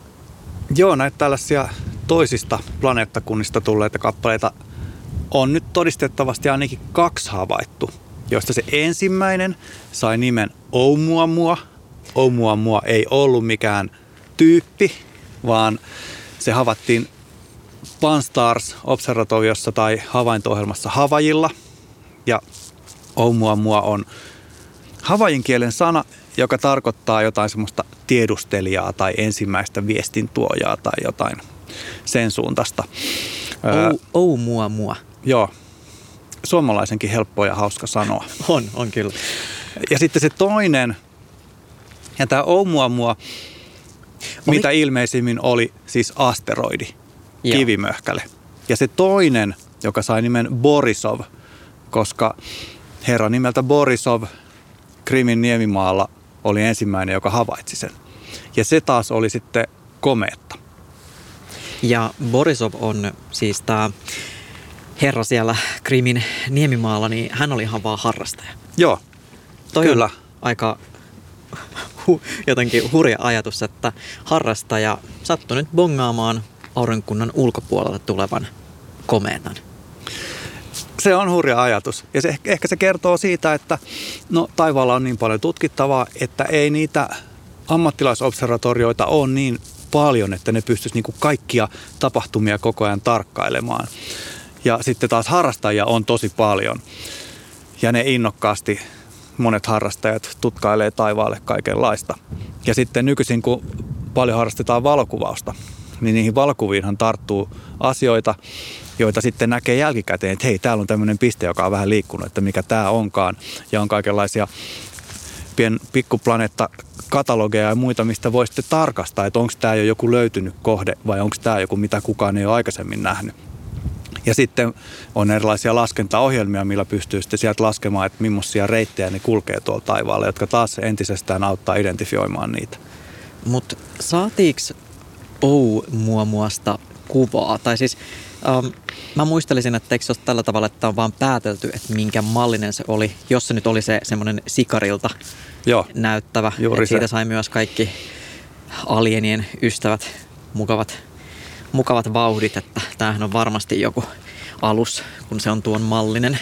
Joo, näitä tällaisia toisista planeettakunnista tulleita kappaleita on nyt todistettavasti ainakin kaksi havaittu, joista se ensimmäinen sai nimen Oumuamua. Oumuamua ei ollut mikään tyyppi, vaan se havaittiin Pan-STARRS observatoriossa tai havainto-ohjelmassa Havajilla. Ja Oumuamua on havajin kielen sana, joka tarkoittaa jotain semmoista tiedustelijaa tai ensimmäistä viestintuojaa tai jotain sen suuntaista. Ou, ou mua mua. Joo. Suomalaisenkin helppo ja hauska sanoa. On, on kyllä. Ja sitten se toinen, ja tämä Oumua mua, oli... mitä ilmeisimmin oli siis asteroidi, Joo. kivimöhkäle. Ja se toinen, joka sai nimen Borisov, koska herra nimeltä Borisov Krimin niemimaalla oli ensimmäinen, joka havaitsi sen. Ja se taas oli sitten komeetta. Ja Borisov on siis tämä herra siellä Krimin niemimaalla, niin hän oli ihan vaan harrastaja. Joo, Toi kyllä. aika hu, jotenkin hurja ajatus, että harrastaja sattui nyt bongaamaan aurinkunnan ulkopuolelta tulevan komeetan se on hurja ajatus. Ja se, ehkä se kertoo siitä, että no, taivaalla on niin paljon tutkittavaa, että ei niitä ammattilaisobservatorioita ole niin paljon, että ne pystyisi niin kaikkia tapahtumia koko ajan tarkkailemaan. Ja sitten taas harrastajia on tosi paljon. Ja ne innokkaasti monet harrastajat tutkailee taivaalle kaikenlaista. Ja sitten nykyisin, kun paljon harrastetaan valokuvausta, niin niihin valokuviinhan tarttuu asioita, joita sitten näkee jälkikäteen, että hei, täällä on tämmöinen piste, joka on vähän liikkunut, että mikä tämä onkaan. Ja on kaikenlaisia pien, pikkuplaneetta katalogeja ja muita, mistä voi sitten tarkastaa, että onko tämä jo joku löytynyt kohde vai onko tämä joku, mitä kukaan ei ole aikaisemmin nähnyt. Ja sitten on erilaisia laskentaohjelmia, millä pystyy sitten sieltä laskemaan, että millaisia reittejä ne kulkee tuolla taivaalla, jotka taas entisestään auttaa identifioimaan niitä. Mutta saatiinko Ou-muomuasta kuvaa? Tai siis Um, mä muistelisin, että eikö se ole tällä tavalla, että on vaan päätelty, että minkä mallinen se oli, jos se nyt oli se semmoinen sikarilta Joo, näyttävä. Juuri siitä sai myös kaikki alienien ystävät mukavat, mukavat vauhdit, että tämähän on varmasti joku alus, kun se on tuon mallinen.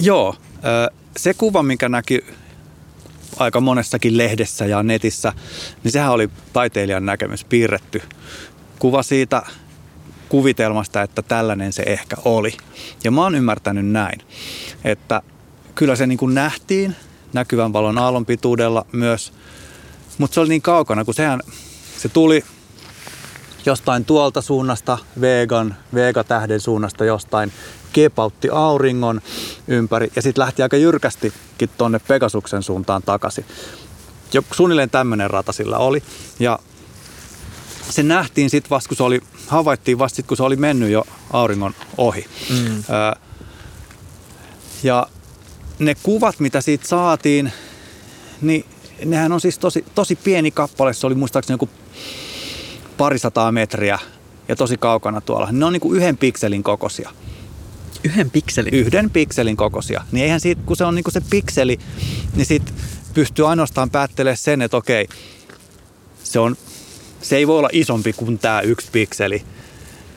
Joo, se kuva, mikä näki aika monessakin lehdessä ja netissä, niin sehän oli taiteilijan näkemys piirretty. Kuva siitä kuvitelmasta, että tällainen se ehkä oli. Ja mä oon ymmärtänyt näin, että kyllä se niin kuin nähtiin näkyvän valon aallon pituudella myös, mutta se oli niin kaukana, kun sehän, se tuli jostain tuolta suunnasta, Vegan, Vega-tähden suunnasta jostain, kepautti auringon ympäri ja sitten lähti aika jyrkästikin tuonne Pegasuksen suuntaan takaisin. Jo suunnilleen tämmöinen rata sillä oli. Ja se nähtiin sitten vasta, kun se oli, havaittiin vasta sit, kun se oli mennyt jo auringon ohi. Mm. Öö, ja ne kuvat, mitä siitä saatiin, niin nehän on siis tosi, tosi pieni kappale. Se oli muistaakseni joku parisataa metriä ja tosi kaukana tuolla. Ne on niin kuin yhden pikselin kokoisia. Yhden pikselin? Yhden pikselin kokoisia. Niin eihän siitä, kun se on niinku se pikseli, niin sit pystyy ainoastaan päättelemään sen, että okei, se, on, se ei voi olla isompi kuin tämä yksi pikseli,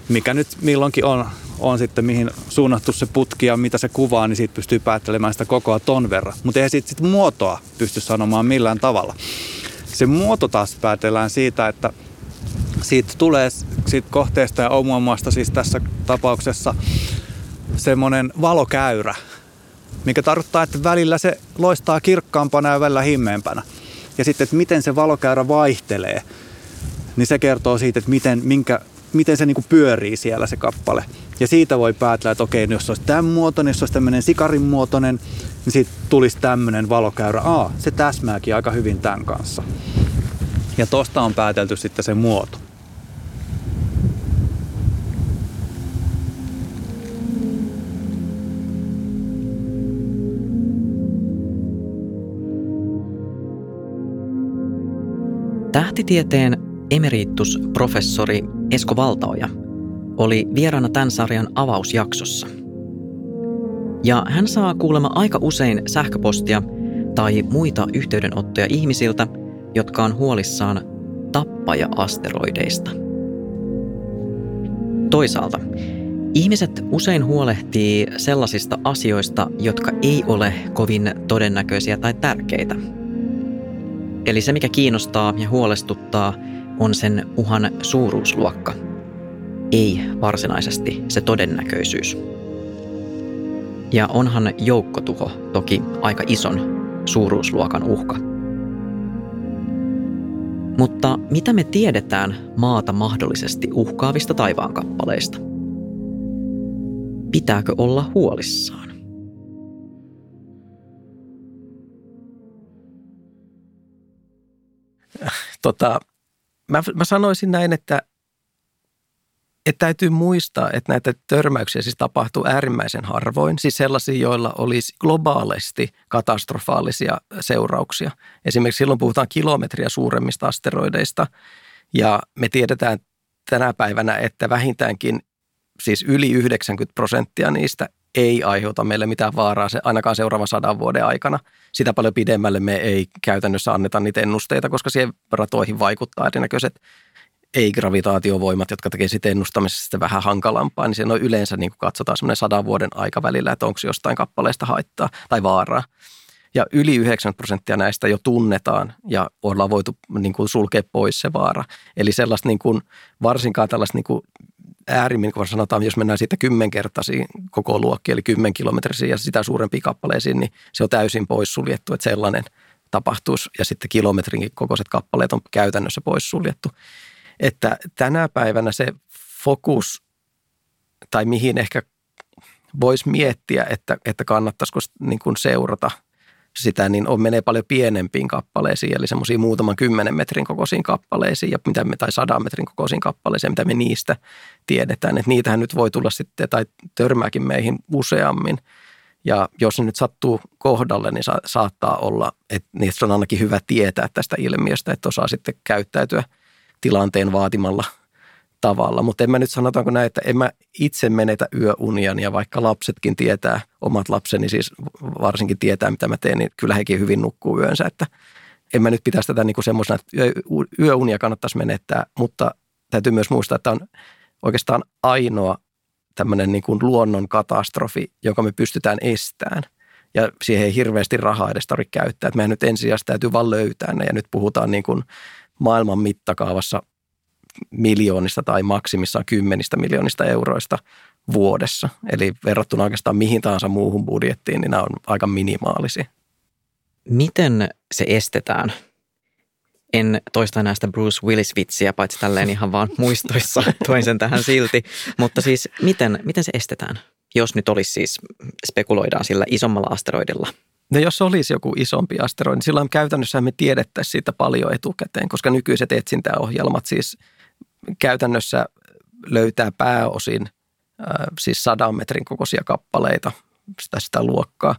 mikä nyt milloinkin on, on sitten mihin suunnattu se putki ja mitä se kuvaa, niin siitä pystyy päättelemään sitä kokoa ton verran. Mutta eihän siitä sit muotoa pysty sanomaan millään tavalla. Se muoto taas päätellään siitä, että siitä tulee siitä kohteesta ja omuamasta siis tässä tapauksessa semmoinen valokäyrä, mikä tarkoittaa, että välillä se loistaa kirkkaampana ja välillä himmeämpänä. Ja sitten, että miten se valokäyrä vaihtelee, niin se kertoo siitä, että miten, minkä, miten se niinku pyörii siellä se kappale. Ja siitä voi päätellä, että okei, jos se olisi tämän muotoinen, jos se olisi tämmöinen sikarin muotoinen, niin sitten tulisi tämmöinen valokäyrä. Aa, se täsmääkin aika hyvin tämän kanssa. Ja tosta on päätelty sitten se muoto. Tähtitieteen emeritusprofessori Esko Valtaoja oli vieraana tämän sarjan avausjaksossa. Ja hän saa kuulemma aika usein sähköpostia tai muita yhteydenottoja ihmisiltä, jotka on huolissaan tappaja-asteroideista. Toisaalta ihmiset usein huolehtii sellaisista asioista, jotka ei ole kovin todennäköisiä tai tärkeitä – Eli se, mikä kiinnostaa ja huolestuttaa, on sen uhan suuruusluokka, ei varsinaisesti se todennäköisyys. Ja onhan joukkotuho toki aika ison suuruusluokan uhka. Mutta mitä me tiedetään maata mahdollisesti uhkaavista taivaankappaleista? Pitääkö olla huolissaan? tota, mä, mä sanoisin näin, että, että täytyy muistaa, että näitä törmäyksiä siis tapahtuu äärimmäisen harvoin. Siis sellaisia, joilla olisi globaalisti katastrofaalisia seurauksia. Esimerkiksi silloin puhutaan kilometriä suuremmista asteroideista. Ja me tiedetään tänä päivänä, että vähintäänkin siis yli 90 prosenttia niistä ei aiheuta meille mitään vaaraa se, ainakaan seuraavan sadan vuoden aikana. Sitä paljon pidemmälle me ei käytännössä anneta niitä ennusteita, koska siihen ratoihin vaikuttaa erinäköiset ei-gravitaatiovoimat, jotka tekee sitten ennustamisesta vähän hankalampaa, niin se on yleensä niin kuin katsotaan semmoinen sadan vuoden aikavälillä, että onko jostain kappaleesta haittaa tai vaaraa. Ja yli 90 prosenttia näistä jo tunnetaan ja ollaan voitu niin kuin sulkea pois se vaara. Eli sellaista niin kuin, varsinkaan tällaista niin kuin äärimmin, kun sanotaan, jos mennään siitä kymmenkertaisiin koko luokki, eli kymmenkilometrisiin ja sitä suurempiin kappaleisiin, niin se on täysin poissuljettu, että sellainen tapahtuisi. Ja sitten kilometrin kokoiset kappaleet on käytännössä poissuljettu. Että tänä päivänä se fokus, tai mihin ehkä voisi miettiä, että, että kannattaisiko niin kuin seurata – sitä, niin on, menee paljon pienempiin kappaleisiin, eli semmoisiin muutaman kymmenen metrin kokoisiin kappaleisiin, ja mitä me, tai sadan metrin kokoisiin kappaleisiin, mitä me niistä tiedetään. Että niitähän nyt voi tulla sitten, tai törmääkin meihin useammin. Ja jos ne nyt sattuu kohdalle, niin sa- saattaa olla, että niistä on ainakin hyvä tietää tästä ilmiöstä, että osaa sitten käyttäytyä tilanteen vaatimalla – tavalla. Mutta en mä nyt sanotaanko näin, että en mä itse menetä yöunian ja vaikka lapsetkin tietää, omat lapseni siis varsinkin tietää, mitä mä teen, niin kyllä hekin hyvin nukkuu yönsä. Että en mä nyt pitäisi tätä niin kuin semmoisena, että yöunia kannattaisi menettää, mutta täytyy myös muistaa, että on oikeastaan ainoa tämmöinen niin kuin luonnon katastrofi, jonka me pystytään estämään. Ja siihen ei hirveästi rahaa edes tarvitse käyttää. Että meidän nyt ensisijaisesti täytyy vaan löytää ne ja nyt puhutaan niin kuin maailman mittakaavassa miljoonista tai maksimissaan kymmenistä miljoonista euroista vuodessa. Eli verrattuna oikeastaan mihin tahansa muuhun budjettiin, niin nämä on aika minimaalisia. Miten se estetään? En toista näistä Bruce Willis-vitsiä, paitsi tälleen ihan vaan muistoissa, toin sen tähän silti. Mutta siis miten, miten se estetään, jos nyt olisi siis, spekuloidaan sillä isommalla asteroidilla – No jos olisi joku isompi asteroidi, niin silloin käytännössä me tiedettäisiin siitä paljon etukäteen, koska nykyiset etsintäohjelmat siis käytännössä löytää pääosin siis sadan metrin kokoisia kappaleita, sitä, sitä luokkaa.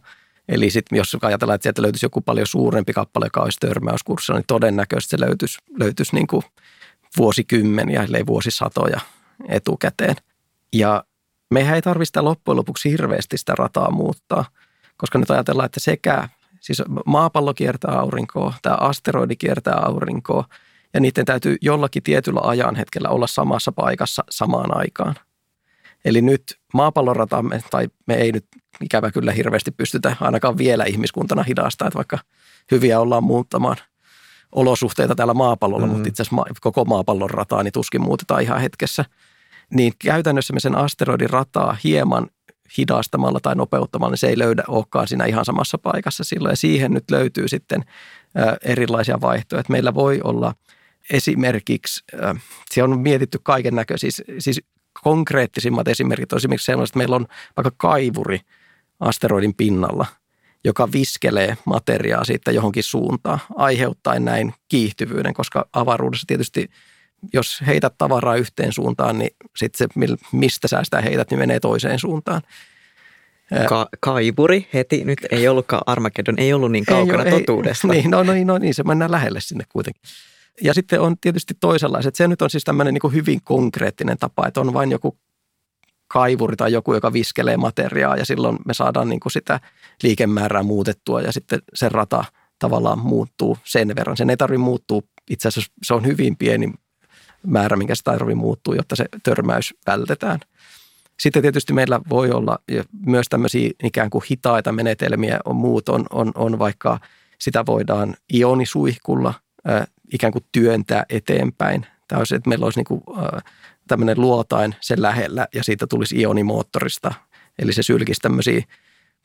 Eli sitten jos ajatellaan, että sieltä löytyisi joku paljon suurempi kappale, joka olisi törmäyskurssilla, niin todennäköisesti se löytyisi, löytyisi niin kuin vuosikymmeniä, ellei vuosisatoja etukäteen. Ja Mehän ei tarvitse loppujen lopuksi hirveästi sitä rataa muuttaa, koska nyt ajatellaan, että sekä siis maapallo kiertää aurinkoa, tämä asteroidi kiertää aurinkoa, ja niiden täytyy jollakin tietyllä ajanhetkellä olla samassa paikassa samaan aikaan. Eli nyt maapalloratamme, tai me ei nyt ikävä kyllä hirveästi pystytä ainakaan vielä ihmiskuntana hidastaa, että vaikka hyviä ollaan muuttamaan olosuhteita täällä maapallolla, mm. mutta itse asiassa koko maapallon rataa niin tuskin muutetaan ihan hetkessä. Niin käytännössä me sen asteroidin rataa hieman hidastamalla tai nopeuttamalla, niin se ei löydä olekaan siinä ihan samassa paikassa silloin. Ja siihen nyt löytyy sitten erilaisia vaihtoehtoja. Meillä voi olla esimerkiksi, se on mietitty kaiken näköisiä, siis, siis konkreettisimmat esimerkit on esimerkiksi sellaiset, että meillä on vaikka kaivuri asteroidin pinnalla, joka viskelee materiaa siitä johonkin suuntaan, aiheuttaen näin kiihtyvyyden, koska avaruudessa tietysti jos heität tavaraa yhteen suuntaan, niin sitten se, mistä sä sitä heität, niin menee toiseen suuntaan. Ka- kaivuri heti, nyt ei ollutkaan Armageddon, ei ollut niin kaukana ei, totuudesta. Ei, niin, no, no, no niin, se mennään lähelle sinne kuitenkin. Ja sitten on tietysti toisenlaiset. Se nyt on siis tämmöinen niin hyvin konkreettinen tapa, että on vain joku kaivuri tai joku, joka viskelee materiaa ja silloin me saadaan niin kuin sitä liikemäärää muutettua ja sitten se rata tavallaan muuttuu sen verran. Sen ei tarvitse muuttua, itse asiassa se on hyvin pieni määrä, minkä se tarvitsee muuttua, jotta se törmäys vältetään. Sitten tietysti meillä voi olla myös tämmöisiä ikään kuin hitaita menetelmiä on muut, on, on, on vaikka sitä voidaan ionisuihkulla ikään kuin työntää eteenpäin. Tämä olisi, että meillä olisi niin kuin, tämmöinen luotain sen lähellä ja siitä tulisi ionimoottorista. Eli se sylkisi tämmöisiä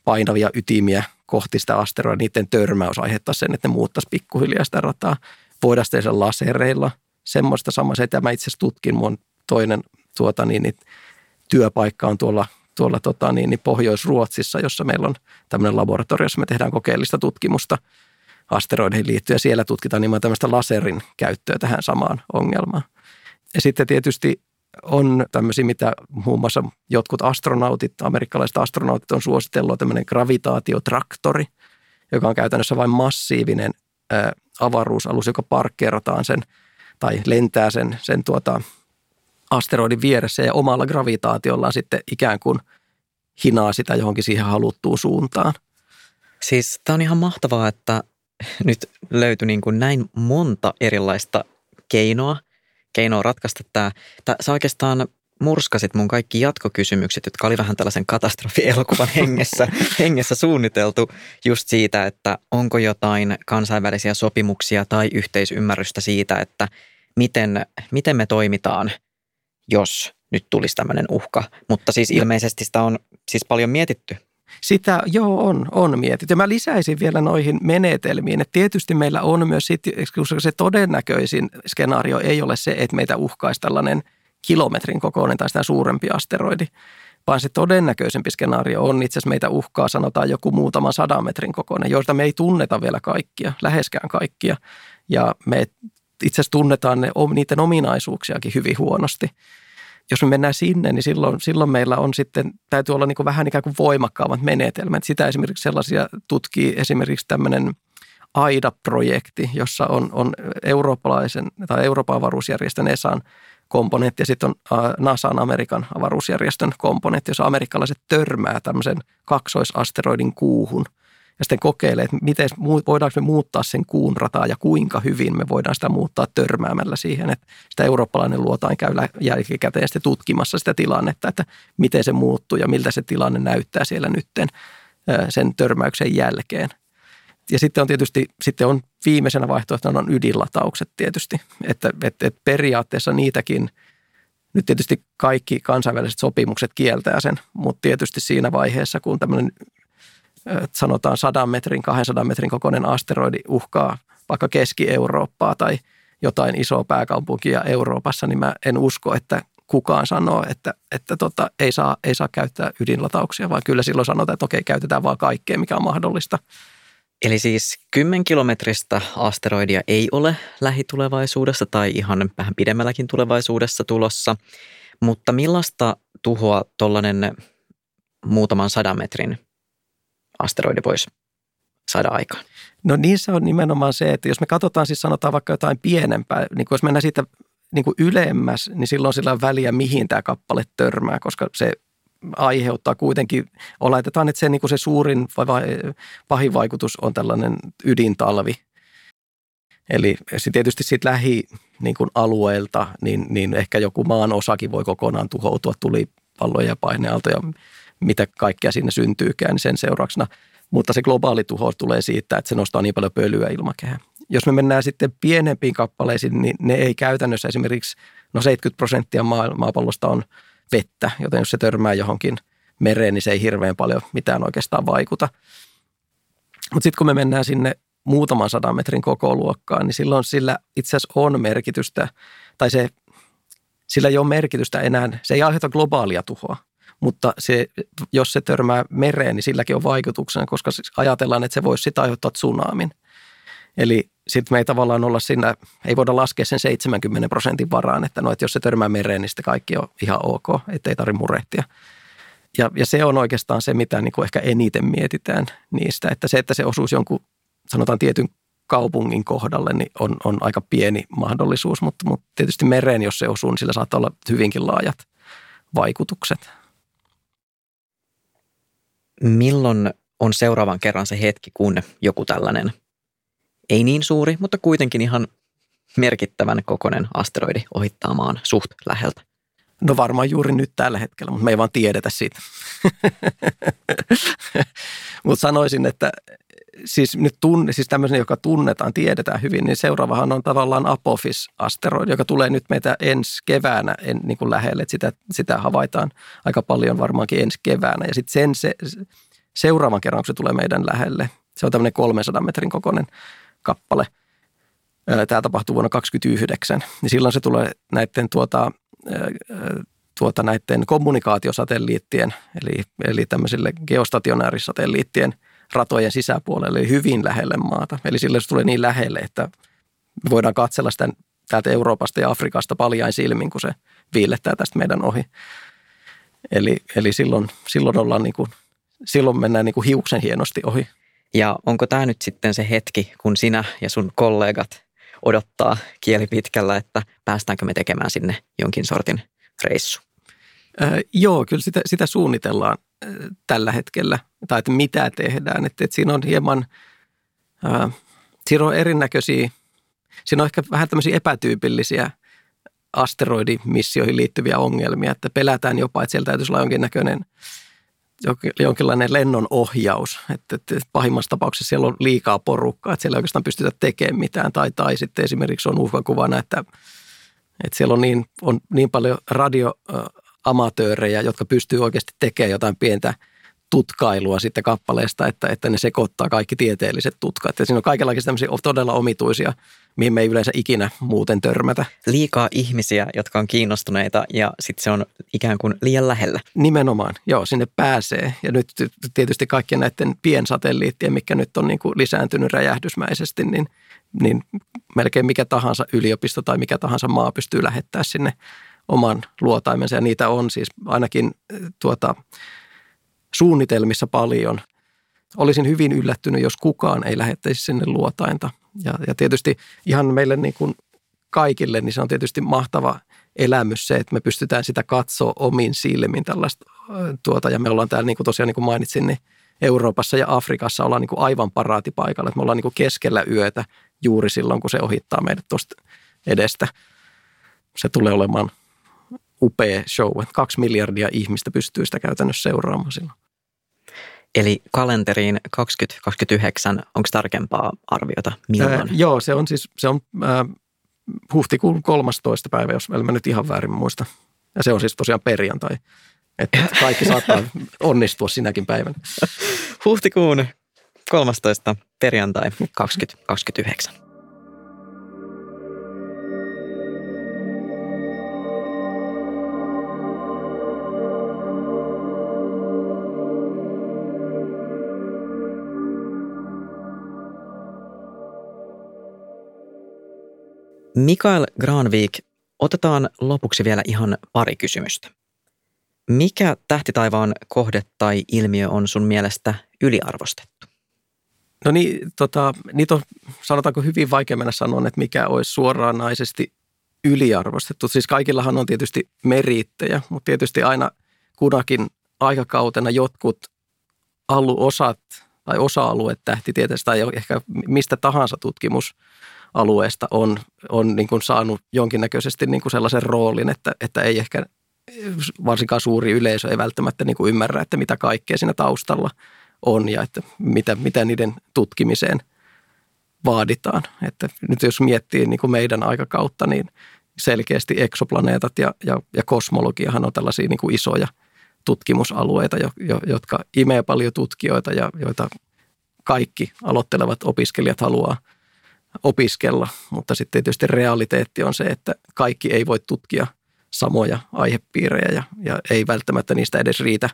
painavia ytimiä kohti sitä asteroa. Niiden törmäys aiheuttaa sen, että ne muuttaisi pikkuhiljaa sitä rataa. Voidaan sen lasereilla. Semmoista samaa se, että mä itse asiassa tutkin mun toinen tuota, niin, niin, työpaikka on tuolla, tuolla tota, niin, niin Pohjois-Ruotsissa, jossa meillä on tämmöinen laboratorio, jossa me tehdään kokeellista tutkimusta – asteroideihin liittyen. Ja siellä tutkitaan nimenomaan tämmöistä laserin käyttöä tähän samaan ongelmaan. Ja sitten tietysti on tämmöisiä, mitä muun muassa jotkut astronautit, amerikkalaiset astronautit on suositellut, tämmöinen gravitaatiotraktori, joka on käytännössä vain massiivinen ää, avaruusalus, joka parkkeerataan sen tai lentää sen, sen tuota, asteroidin vieressä ja omalla gravitaatiollaan sitten ikään kuin hinaa sitä johonkin siihen haluttuun suuntaan. Siis tämä on ihan mahtavaa, että nyt löytyi niin kuin näin monta erilaista keinoa, keinoa ratkaista tämä. Sä oikeastaan murskasit mun kaikki jatkokysymykset, jotka oli vähän tällaisen katastrofielokuvan hengessä, hengessä suunniteltu just siitä, että onko jotain kansainvälisiä sopimuksia tai yhteisymmärrystä siitä, että miten, miten me toimitaan, jos nyt tulisi tämmöinen uhka. Mutta siis ilmeisesti sitä on siis paljon mietitty sitä, joo, on, on mietitty. Ja mä lisäisin vielä noihin menetelmiin, että tietysti meillä on myös, sit, koska se todennäköisin skenaario ei ole se, että meitä uhkaisi tällainen kilometrin kokoinen tai sitä suurempi asteroidi, vaan se todennäköisempi skenaario on itse asiassa meitä uhkaa, sanotaan joku muutama sadan metrin kokoinen, joista me ei tunneta vielä kaikkia, läheskään kaikkia. Ja me itse asiassa tunnetaan ne, niiden ominaisuuksiakin hyvin huonosti jos me mennään sinne, niin silloin, silloin meillä on sitten, täytyy olla niin kuin vähän ikään kuin voimakkaammat menetelmät. Sitä esimerkiksi sellaisia tutkii esimerkiksi tämmöinen AIDA-projekti, jossa on, on eurooppalaisen tai Euroopan avaruusjärjestön ESAn komponentti ja sitten on NASAn Amerikan avaruusjärjestön komponentti, jossa amerikkalaiset törmää tämmöisen kaksoisasteroidin kuuhun – ja sitten kokeilee, että miten, voidaanko me muuttaa sen kuun rataa ja kuinka hyvin me voidaan sitä muuttaa törmäämällä siihen, että sitä eurooppalainen luotain käy jälkikäteen sitten tutkimassa sitä tilannetta, että miten se muuttuu ja miltä se tilanne näyttää siellä nytten sen törmäyksen jälkeen. Ja sitten on tietysti sitten on viimeisenä vaihtoehtona on ydinlataukset tietysti, että, että, että periaatteessa niitäkin nyt tietysti kaikki kansainväliset sopimukset kieltää sen, mutta tietysti siinä vaiheessa, kun tämmöinen sanotaan 100 metrin, 200 metrin kokoinen asteroidi uhkaa vaikka Keski-Eurooppaa tai jotain isoa pääkaupunkia Euroopassa, niin mä en usko, että kukaan sanoo, että, että tota, ei, saa, ei saa käyttää ydinlatauksia, vaan kyllä silloin sanotaan, että okei, käytetään vaan kaikkea, mikä on mahdollista. Eli siis 10 kilometristä asteroidia ei ole lähitulevaisuudessa tai ihan vähän pidemmälläkin tulevaisuudessa tulossa, mutta millaista tuhoa tuollainen muutaman sadan metrin asteroidi voisi saada aikaan? No niissä on nimenomaan se, että jos me katsotaan siis sanotaan vaikka jotain pienempää, niin jos mennään siitä niin kuin ylemmäs, niin silloin sillä on väliä, mihin tämä kappale törmää, koska se aiheuttaa kuitenkin, oletetaan, että se, niin kuin se suurin vai, vai pahin vaikutus on tällainen ydintalvi. Eli se tietysti siitä lähi niin kuin alueelta, niin, niin ehkä joku maan osakin voi kokonaan tuhoutua, tuli palloja ja painealtoja, mitä kaikkea sinne syntyykään niin sen seurauksena. Mutta se globaali tuho tulee siitä, että se nostaa niin paljon pölyä ilmakehään. Jos me mennään sitten pienempiin kappaleisiin, niin ne ei käytännössä esimerkiksi, no 70 prosenttia maapallosta on vettä, joten jos se törmää johonkin mereen, niin se ei hirveän paljon mitään oikeastaan vaikuta. Mutta sitten kun me mennään sinne muutaman sadan metrin koko luokkaan, niin silloin sillä itse asiassa on merkitystä, tai se, sillä ei ole merkitystä enää, se ei aiheuta globaalia tuhoa, mutta se, jos se törmää mereen, niin silläkin on vaikutuksena, koska ajatellaan, että se voisi sitä aiheuttaa tsunamin. Eli sitten me ei tavallaan olla siinä, ei voida laskea sen 70 prosentin varaan, että, no, että jos se törmää mereen, niin sitten kaikki on ihan ok, ettei tarvitse murehtia. Ja, ja se on oikeastaan se, mitä niin kuin ehkä eniten mietitään niistä, että se, että se osuisi jonkun, sanotaan tietyn kaupungin kohdalle, niin on, on aika pieni mahdollisuus, mutta, mutta tietysti mereen, jos se osuu, niin sillä saattaa olla hyvinkin laajat vaikutukset. Milloin on seuraavan kerran se hetki, kun joku tällainen ei niin suuri, mutta kuitenkin ihan merkittävän kokoinen asteroidi ohittaa maan suht läheltä? No varmaan juuri nyt tällä hetkellä, mutta me ei vaan tiedetä siitä. mutta sanoisin, että siis nyt tunne, siis tämmöisen, joka tunnetaan, tiedetään hyvin, niin seuraavahan on tavallaan Apophis-asteroidi, joka tulee nyt meitä ensi keväänä en, niin kuin lähelle. Sitä, sitä havaitaan aika paljon varmaankin ensi keväänä. Ja sitten sen se, seuraavan kerran, kun se tulee meidän lähelle, se on tämmöinen 300 metrin kokoinen kappale. Tämä tapahtuu vuonna 2029. Niin silloin se tulee näiden tuota, tuota näiden kommunikaatiosatelliittien, eli, eli tämmöisille geostationäärisatelliittien ratojen sisäpuolelle, eli hyvin lähelle maata. Eli silloin se tulee niin lähelle, että me voidaan katsella sitä täältä Euroopasta ja Afrikasta paljain silmin, kun se viillettää tästä meidän ohi. Eli, eli silloin, silloin, ollaan niin kuin, silloin mennään niin kuin hiuksen hienosti ohi. Ja onko tämä nyt sitten se hetki, kun sinä ja sun kollegat odottaa kieli pitkällä, että päästäänkö me tekemään sinne jonkin sortin reissu? Äh, joo, kyllä sitä, sitä suunnitellaan äh, tällä hetkellä, tai että mitä tehdään. Että, että siinä on hieman, äh, siinä on erinäköisiä, siinä on ehkä vähän tämmöisiä epätyypillisiä asteroidimissioihin liittyviä ongelmia, että pelätään jopa, että sieltä täytyisi olla jonkinnäköinen – jonkinlainen lennon ohjaus, että, että pahimmassa tapauksessa siellä on liikaa porukkaa, että siellä ei oikeastaan pystytä tekemään mitään, tai, tai sitten esimerkiksi on uhkakuvana, että, että siellä on niin, on niin paljon radioamatöörejä, jotka pystyy oikeasti tekemään jotain pientä tutkailua sitten kappaleesta, että, että ne sekoittaa kaikki tieteelliset tutkat. Ja siinä on kaikenlaisia tämmöisiä todella omituisia, mihin me ei yleensä ikinä muuten törmätä. Liikaa ihmisiä, jotka on kiinnostuneita ja sitten se on ikään kuin liian lähellä. Nimenomaan, joo, sinne pääsee. Ja nyt tietysti kaikkien näiden piensatelliittien, mikä nyt on niin kuin lisääntynyt räjähdysmäisesti, niin, niin melkein mikä tahansa yliopisto tai mikä tahansa maa pystyy lähettää sinne oman luotaimensa. Ja niitä on siis ainakin tuota, suunnitelmissa paljon. Olisin hyvin yllättynyt, jos kukaan ei lähettäisi sinne luotainta. Ja, ja tietysti ihan meille niin kuin kaikille, niin se on tietysti mahtava elämys se, että me pystytään sitä katsoa omin silmin tällaista tuota. Ja me ollaan täällä, niin kuin tosiaan niin kuin mainitsin, niin Euroopassa ja Afrikassa ollaan niin kuin aivan paraatipaikalla. Että me ollaan niin kuin keskellä yötä juuri silloin, kun se ohittaa meidät tuosta edestä. Se tulee olemaan upea show. Kaksi miljardia ihmistä pystyy sitä käytännössä seuraamaan silloin. Eli kalenteriin 2029, onko tarkempaa arviota milloin? Ää, joo, se on siis se on, ää, huhtikuun 13. päivä, jos mä nyt ihan väärin muista. Ja se on siis tosiaan perjantai. Että kaikki saattaa onnistua sinäkin päivänä. Huhtikuun 13. perjantai 2029. Mikael Granvik, otetaan lopuksi vielä ihan pari kysymystä. Mikä tähtitaivaan kohde tai ilmiö on sun mielestä yliarvostettu? No niin, tota, niitä on sanotaanko hyvin vaikea mennä sanoa, että mikä olisi suoranaisesti yliarvostettu. Siis kaikillahan on tietysti meriittejä, mutta tietysti aina kunakin aikakautena jotkut aluosat tai osa-alueet tähtitieteestä tai ehkä mistä tahansa tutkimusalueesta on, on niin kuin saanut jonkinnäköisesti niin kuin sellaisen roolin, että, että ei ehkä varsinkaan suuri yleisö ei välttämättä niin kuin ymmärrä, että mitä kaikkea siinä taustalla on ja että mitä, mitä niiden tutkimiseen vaaditaan. Että nyt jos miettii niin kuin meidän aikakautta, niin selkeästi eksoplaneetat ja, ja, ja kosmologiahan on tällaisia niin kuin isoja tutkimusalueita, jo, jo, jotka imee paljon tutkijoita ja joita kaikki aloittelevat opiskelijat haluaa opiskella. Mutta sitten tietysti realiteetti on se, että kaikki ei voi tutkia samoja aihepiirejä ja, ja ei välttämättä niistä edes riitä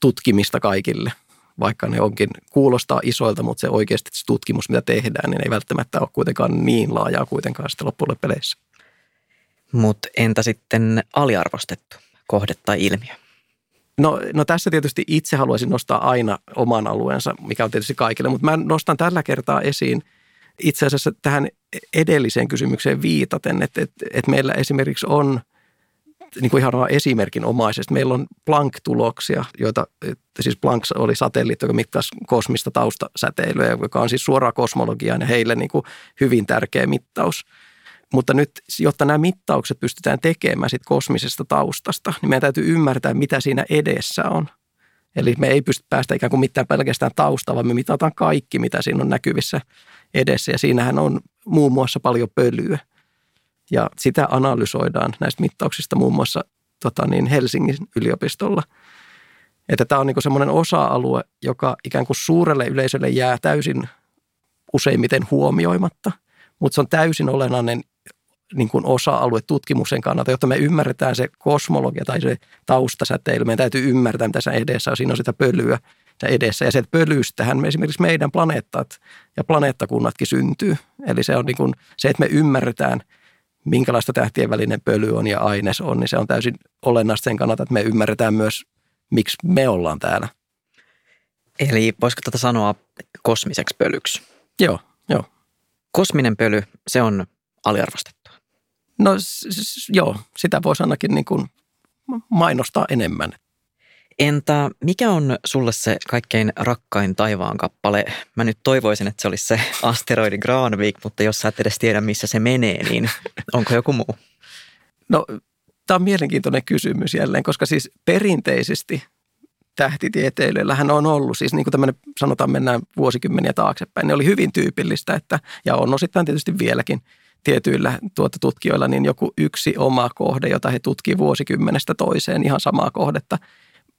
tutkimista kaikille – vaikka ne onkin, kuulostaa isoilta, mutta se oikeasti se tutkimus, mitä tehdään, niin ei välttämättä ole kuitenkaan niin laajaa kuitenkaan sitten loppujen peleissä. Mutta entä sitten aliarvostettu kohde tai ilmiö? No, no tässä tietysti itse haluaisin nostaa aina oman alueensa, mikä on tietysti kaikille, mutta mä nostan tällä kertaa esiin itse asiassa tähän edelliseen kysymykseen viitaten, että, että, että meillä esimerkiksi on – niin kuin ihan esimerkinomaisesti. Meillä on Planck-tuloksia, joita, siis Planck oli satelliitti, joka mittasi kosmista taustasäteilyä, joka on siis suoraa kosmologiaa ja heille niin kuin hyvin tärkeä mittaus. Mutta nyt, jotta nämä mittaukset pystytään tekemään sit kosmisesta taustasta, niin meidän täytyy ymmärtää, mitä siinä edessä on. Eli me ei pysty päästä ikään kuin mitään pelkästään taustaa, vaan me mitataan kaikki, mitä siinä on näkyvissä edessä. Ja siinähän on muun muassa paljon pölyä. Ja sitä analysoidaan näistä mittauksista muun muassa tota niin, Helsingin yliopistolla. Että tämä on niin semmoinen osa-alue, joka ikään kuin suurelle yleisölle jää täysin useimmiten huomioimatta, mutta se on täysin olennainen niin kuin osa-alue tutkimuksen kannalta, jotta me ymmärretään se kosmologia tai se taustasäteily. Meidän täytyy ymmärtää, mitä tässä edessä on. Siinä on sitä pölyä edessä. Ja se pölyystähän me esimerkiksi meidän planeettat ja planeettakunnatkin syntyy. Eli se on niin kuin se, että me ymmärretään – minkälaista tähtien välinen pöly on ja aines on, niin se on täysin olennaista sen kannalta, että me ymmärretään myös, miksi me ollaan täällä. Eli voisiko tätä sanoa kosmiseksi pölyksi? Joo, joo. Kosminen pöly, se on aliarvostettua. No s- s- joo, sitä voisi ainakin niin kuin mainostaa enemmän. Entä mikä on sulle se kaikkein rakkain taivaan kappale? Mä nyt toivoisin, että se olisi se asteroidi Granvik, mutta jos sä et edes tiedä, missä se menee, niin onko joku muu? No, tämä on mielenkiintoinen kysymys jälleen, koska siis perinteisesti tähtitieteilijöillähän on ollut, siis niin kuin tämmöinen, sanotaan mennään vuosikymmeniä taaksepäin, niin oli hyvin tyypillistä, että, ja on osittain tietysti vieläkin tietyillä tuota tutkijoilla, niin joku yksi oma kohde, jota he tutkivat vuosikymmenestä toiseen, ihan samaa kohdetta –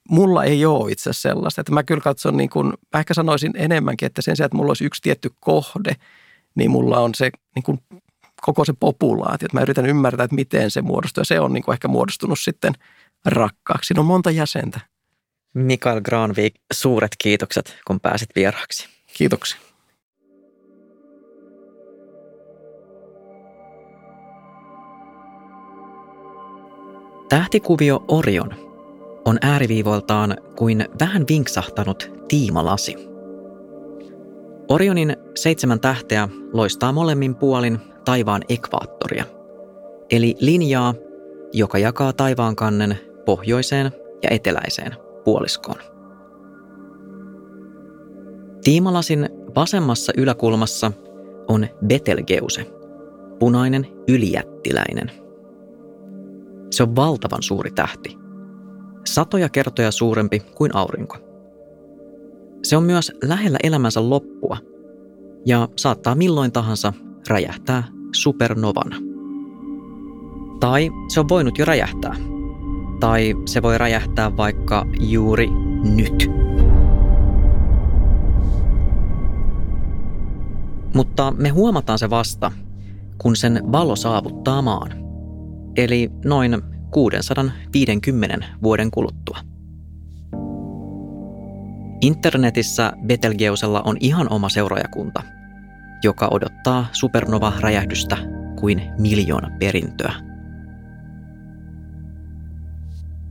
mulla ei ole itse asiassa sellaista. Että mä kyllä katson, niin kuin, mä ehkä sanoisin enemmänkin, että sen sijaan, että mulla olisi yksi tietty kohde, niin mulla on se niin kuin, koko se populaatio. Että mä yritän ymmärtää, että miten se muodostuu. Ja se on niin kuin, ehkä muodostunut sitten rakkaaksi. Siinä on monta jäsentä. Mikael Granvik, suuret kiitokset, kun pääsit vieraaksi. Kiitoksia. Tähtikuvio Orion on ääriviivoiltaan kuin vähän vinksahtanut tiimalasi. Orionin seitsemän tähteä loistaa molemmin puolin taivaan ekvaattoria, eli linjaa, joka jakaa taivaan kannen pohjoiseen ja eteläiseen puoliskoon. Tiimalasin vasemmassa yläkulmassa on Betelgeuse, punainen ylijättiläinen. Se on valtavan suuri tähti – satoja kertoja suurempi kuin aurinko. Se on myös lähellä elämänsä loppua ja saattaa milloin tahansa räjähtää supernovana. Tai se on voinut jo räjähtää. Tai se voi räjähtää vaikka juuri nyt. Mutta me huomataan se vasta, kun sen valo saavuttaa maan. Eli noin 650 vuoden kuluttua. Internetissä Betelgeusella on ihan oma seuraajakunta, joka odottaa supernova-räjähdystä kuin miljoona perintöä.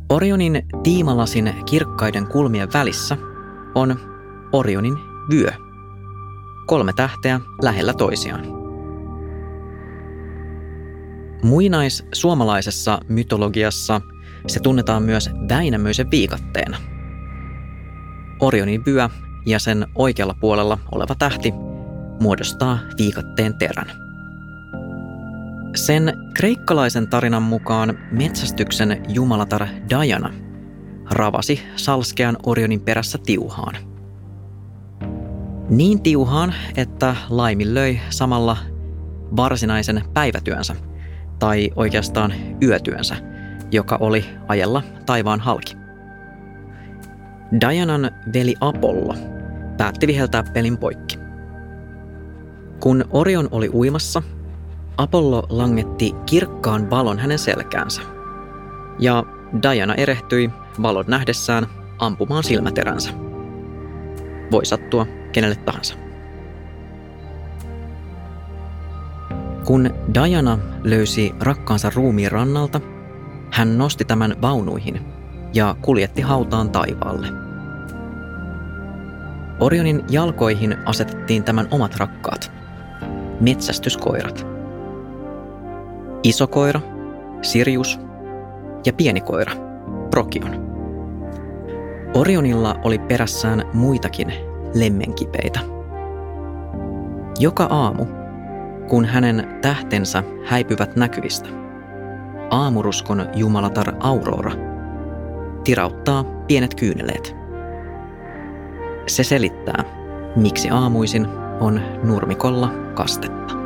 Orionin tiimalasin kirkkaiden kulmien välissä on Orionin vyö. Kolme tähteä lähellä toisiaan. Muinais-suomalaisessa mytologiassa se tunnetaan myös Väinämöisen viikatteena. Orionin vyö ja sen oikealla puolella oleva tähti muodostaa viikatteen terän. Sen kreikkalaisen tarinan mukaan metsästyksen jumalatar Diana ravasi salskean Orionin perässä tiuhaan. Niin tiuhaan, että laiminlöi samalla varsinaisen päivätyönsä, tai oikeastaan yötyönsä, joka oli ajella taivaan halki. Dianan veli Apollo päätti viheltää pelin poikki. Kun Orion oli uimassa, Apollo langetti kirkkaan valon hänen selkäänsä. Ja Diana erehtyi valon nähdessään ampumaan silmäteränsä. Voi sattua kenelle tahansa. Kun Diana löysi rakkaansa ruumiin rannalta, hän nosti tämän vaunuihin ja kuljetti hautaan taivaalle. Orionin jalkoihin asetettiin tämän omat rakkaat, metsästyskoirat. Iso koira, Sirius ja pieni koira, Prokion. Orionilla oli perässään muitakin lemmenkipeitä. Joka aamu, kun hänen tähtensä häipyvät näkyvistä, aamuruskon jumalatar Aurora tirauttaa pienet kyyneleet. Se selittää, miksi aamuisin on nurmikolla kastetta.